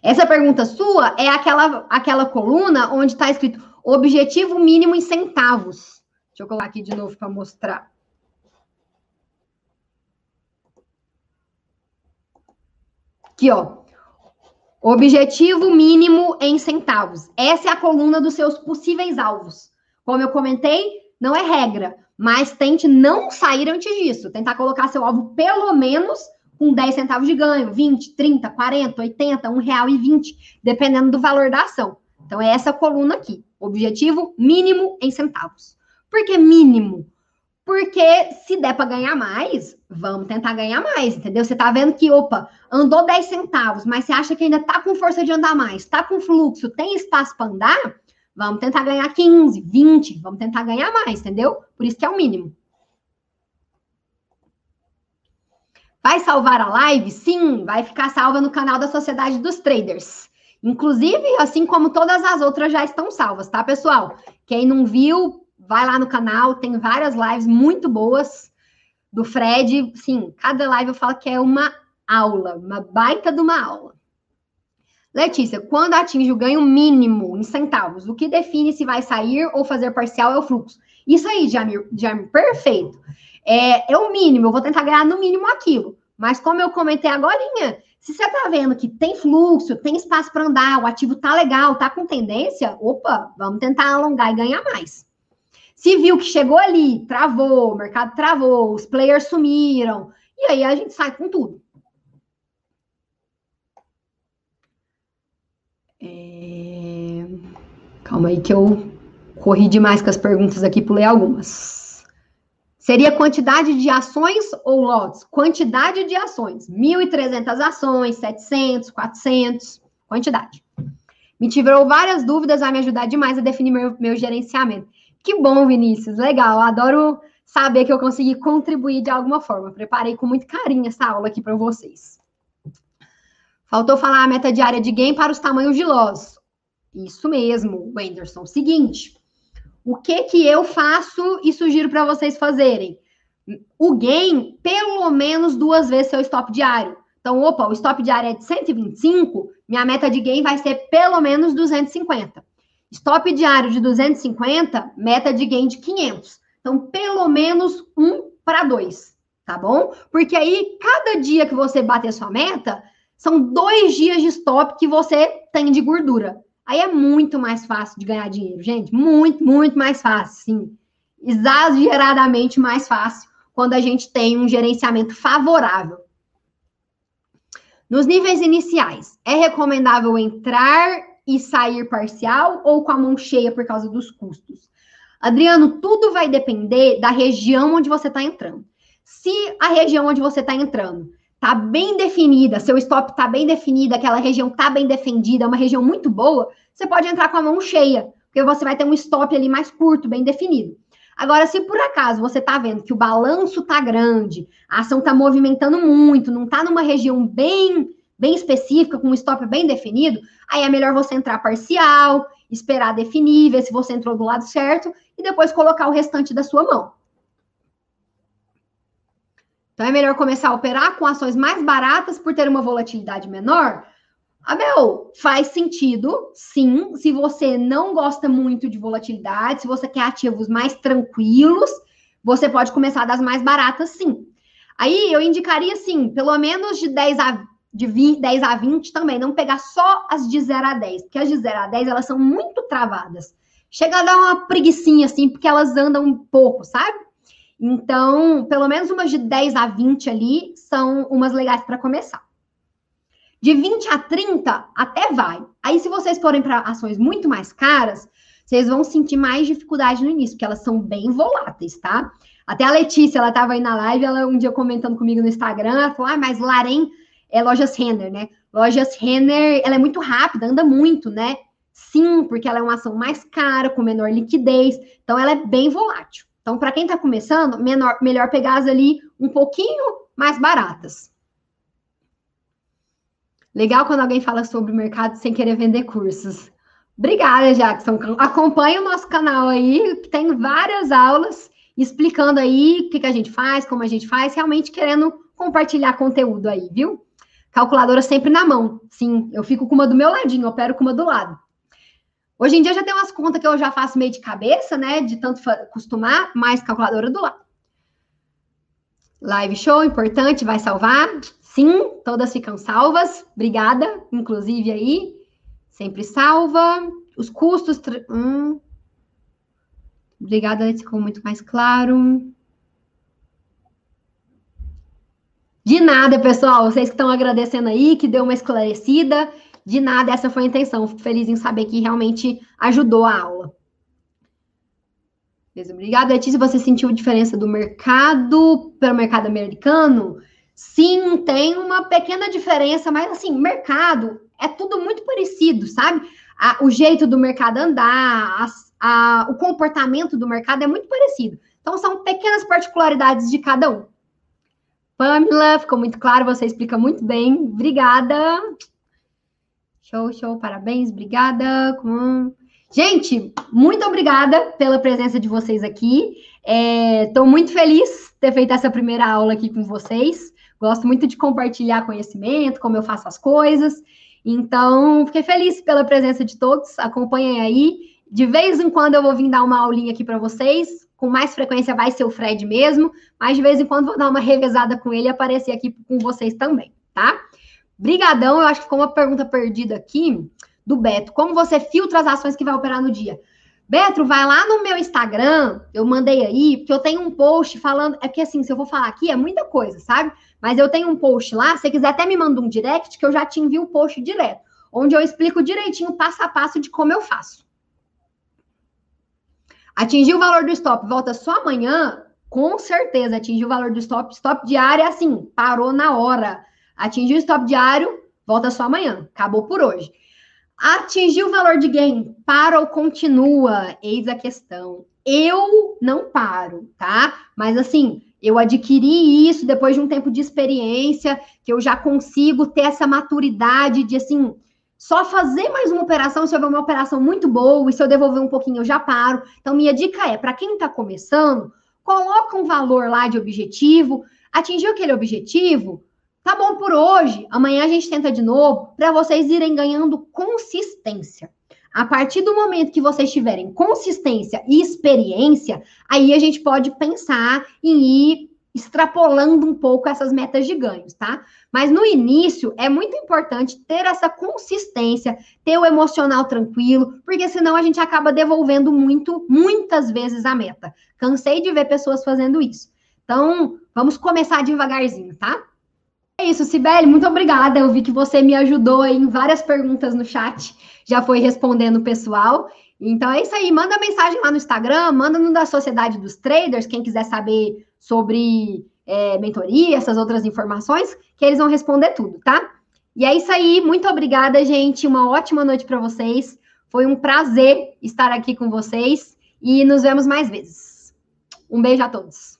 Speaker 2: Essa pergunta sua é aquela aquela coluna onde está escrito objetivo mínimo em centavos. Deixa eu colocar aqui de novo para mostrar. Aqui, ó. Objetivo mínimo em centavos. Essa é a coluna dos seus possíveis alvos. Como eu comentei, não é regra, mas tente não sair antes disso. Tentar colocar seu alvo pelo menos com 10 centavos de ganho, 20, 30, 40, 80, 1 real e 20, dependendo do valor da ação. Então, é essa coluna aqui. Objetivo mínimo em centavos. Por que mínimo? Porque se der para ganhar mais, vamos tentar ganhar mais, entendeu? Você tá vendo que, opa, andou 10 centavos, mas você acha que ainda tá com força de andar mais, tá com fluxo, tem espaço para andar? Vamos tentar ganhar 15, 20, vamos tentar ganhar mais, entendeu? Por isso que é o mínimo. Vai salvar a live? Sim, vai ficar salva no canal da Sociedade dos Traders. Inclusive, assim como todas as outras já estão salvas, tá, pessoal? Quem não viu, vai lá no canal, tem várias lives muito boas do Fred. Sim, cada live eu falo que é uma aula, uma baita de uma aula. Letícia, quando atinge o ganho mínimo em centavos, o que define se vai sair ou fazer parcial é o fluxo. Isso aí, Jamir, Jamir perfeito. É, é o mínimo, eu vou tentar ganhar no mínimo aquilo. Mas como eu comentei agora, se você tá vendo que tem fluxo, tem espaço para andar, o ativo tá legal, tá com tendência, opa, vamos tentar alongar e ganhar mais. Se viu que chegou ali, travou, o mercado travou, os players sumiram, e aí a gente sai com tudo. É... Calma aí que eu corri demais com as perguntas aqui, pulei algumas. Seria quantidade de ações ou lotes? Quantidade de ações. 1.300 ações, 700, 400, quantidade. Me tiveram várias dúvidas, vai me ajudar demais a definir meu, meu gerenciamento. Que bom, Vinícius, legal. Adoro saber que eu consegui contribuir de alguma forma. Preparei com muito carinho essa aula aqui para vocês. Faltou falar a meta diária de gain para os tamanhos de loss. Isso mesmo, Wenderson. Seguinte, O que que eu faço e sugiro para vocês fazerem? O gain, pelo menos duas vezes seu stop diário. Então, opa, o stop diário é de 125, minha meta de gain vai ser pelo menos 250. Stop diário de 250, meta de gain de 500. Então, pelo menos um para dois, tá bom? Porque aí, cada dia que você bater sua meta, são dois dias de stop que você tem de gordura. Aí é muito mais fácil de ganhar dinheiro, gente. Muito, muito mais fácil, sim. Exageradamente mais fácil quando a gente tem um gerenciamento favorável. Nos níveis iniciais, é recomendável entrar e sair parcial ou com a mão cheia por causa dos custos? Adriano, tudo vai depender da região onde você está entrando. Se a região onde você está entrando está bem definida, seu stop está bem definido, aquela região está bem defendida, é uma região muito boa, você pode entrar com a mão cheia, porque você vai ter um stop ali mais curto, bem definido. Agora, se por acaso você está vendo que o balanço está grande, a ação está movimentando muito, não está numa região bem, bem específica, com um stop bem definido, aí é melhor você entrar parcial, esperar definir, ver se você entrou do lado certo e depois colocar o restante da sua mão. Então é melhor começar a operar com ações mais baratas por ter uma volatilidade menor, Abel, faz sentido, sim. Se você não gosta muito de volatilidade, se você quer ativos mais tranquilos, você pode começar das mais baratas, sim. Aí eu indicaria, sim, pelo menos de 10 a, de 20, 10 a 20 também, não pegar só as de 0 a 10, porque as de 0 a 10 elas são muito travadas. Chega a dar uma preguiçinha, assim, porque elas andam um pouco, sabe? Então, pelo menos umas de 10 a 20 ali são umas legais para começar. De 20 a 30 até vai. Aí, se vocês forem para ações muito mais caras, vocês vão sentir mais dificuldade no início, porque elas são bem voláteis, tá? Até a Letícia, ela estava aí na live, ela um dia comentando comigo no Instagram, ela falou: ah, mas Larem é lojas Renner, né? Lojas Renner, ela é muito rápida, anda muito, né? Sim, porque ela é uma ação mais cara, com menor liquidez, então ela é bem volátil. Então, para quem está começando, menor, melhor pegar as ali um pouquinho mais baratas. Legal quando alguém fala sobre o mercado sem querer vender cursos. Obrigada, Jackson. Acompanhe o nosso canal aí, tem várias aulas explicando aí o que, que a gente faz, como a gente faz, realmente querendo compartilhar conteúdo aí, viu? Calculadora sempre na mão. Sim, eu fico com uma do meu ladinho, opero com uma do lado. Hoje em dia já tem umas contas que eu já faço meio de cabeça, né? De tanto costumar, mais calculadora do lado. Live show, importante, vai salvar. Sim, todas ficam salvas. Obrigada, inclusive aí. Sempre salva. Os custos. Hum. Obrigada, ficou muito mais claro. De nada, pessoal. Vocês que estão agradecendo aí, que deu uma esclarecida. De nada, essa foi a intenção. Fico feliz em saber que realmente ajudou a aula. Beleza, obrigada, Letícia. Você sentiu diferença do mercado para o mercado americano? Sim, tem uma pequena diferença, mas assim, mercado é tudo muito parecido, sabe? A, o jeito do mercado andar, a, o comportamento do mercado é muito parecido. Então, são pequenas particularidades de cada um. Pamela, ficou muito claro, você explica muito bem. Obrigada. Show, show, parabéns, obrigada. Gente, muito obrigada pela presença de vocês aqui. Estou é, muito feliz de ter feito essa primeira aula aqui com vocês. Gosto muito de compartilhar conhecimento, como eu faço as coisas. Então, fiquei feliz pela presença de todos. Acompanhem aí. De vez em quando eu vou vir dar uma aulinha aqui para vocês. Com mais frequência vai ser o Fred mesmo, mas de vez em quando vou dar uma revezada com ele e aparecer aqui com vocês também, tá? Brigadão, eu acho que ficou uma pergunta perdida aqui do Beto. Como você filtra as ações que vai operar no dia? Beto, vai lá no meu Instagram, eu mandei aí, porque eu tenho um post falando. É que assim, se eu vou falar aqui, é muita coisa, sabe? Mas eu tenho um post lá, se você quiser até me manda um direct, que eu já te envio o post direto, onde eu explico direitinho, passo a passo, de como eu faço. Atingir o valor do stop, volta só amanhã, com certeza, atingir o valor do stop. Stop diário é assim, parou na hora. Atingir o stop diário, volta só amanhã. Acabou por hoje. Atingiu o valor de gain, para ou continua? Eis a questão. Eu não paro, tá? Mas assim, eu adquiri isso depois de um tempo de experiência, que eu já consigo ter essa maturidade de assim, só fazer mais uma operação se houver uma operação muito boa e se eu devolver um pouquinho eu já paro. Então, minha dica é, para quem está começando, coloca um valor lá de objetivo, atingiu aquele objetivo, tá bom por hoje, amanhã a gente tenta de novo, para vocês irem ganhando consistência. A partir do momento que vocês tiverem consistência e experiência, aí a gente pode pensar em ir extrapolando um pouco essas metas de ganhos, tá? Mas no início é muito importante ter essa consistência, ter o emocional tranquilo, porque senão a gente acaba devolvendo muito, muitas vezes a meta. Cansei de ver pessoas fazendo isso. Então, vamos começar devagarzinho, tá? É isso, Sibeli, muito obrigada. Eu vi que você me ajudou em várias perguntas no chat, já foi respondendo o pessoal. Então é isso aí, manda mensagem lá no Instagram, manda no da Sociedade dos Traders, quem quiser saber sobre é, mentoria, essas outras informações, que eles vão responder tudo, tá? E é isso aí, muito obrigada, gente. Uma ótima noite para vocês. Foi um prazer estar aqui com vocês e nos vemos mais vezes. Um beijo a todos.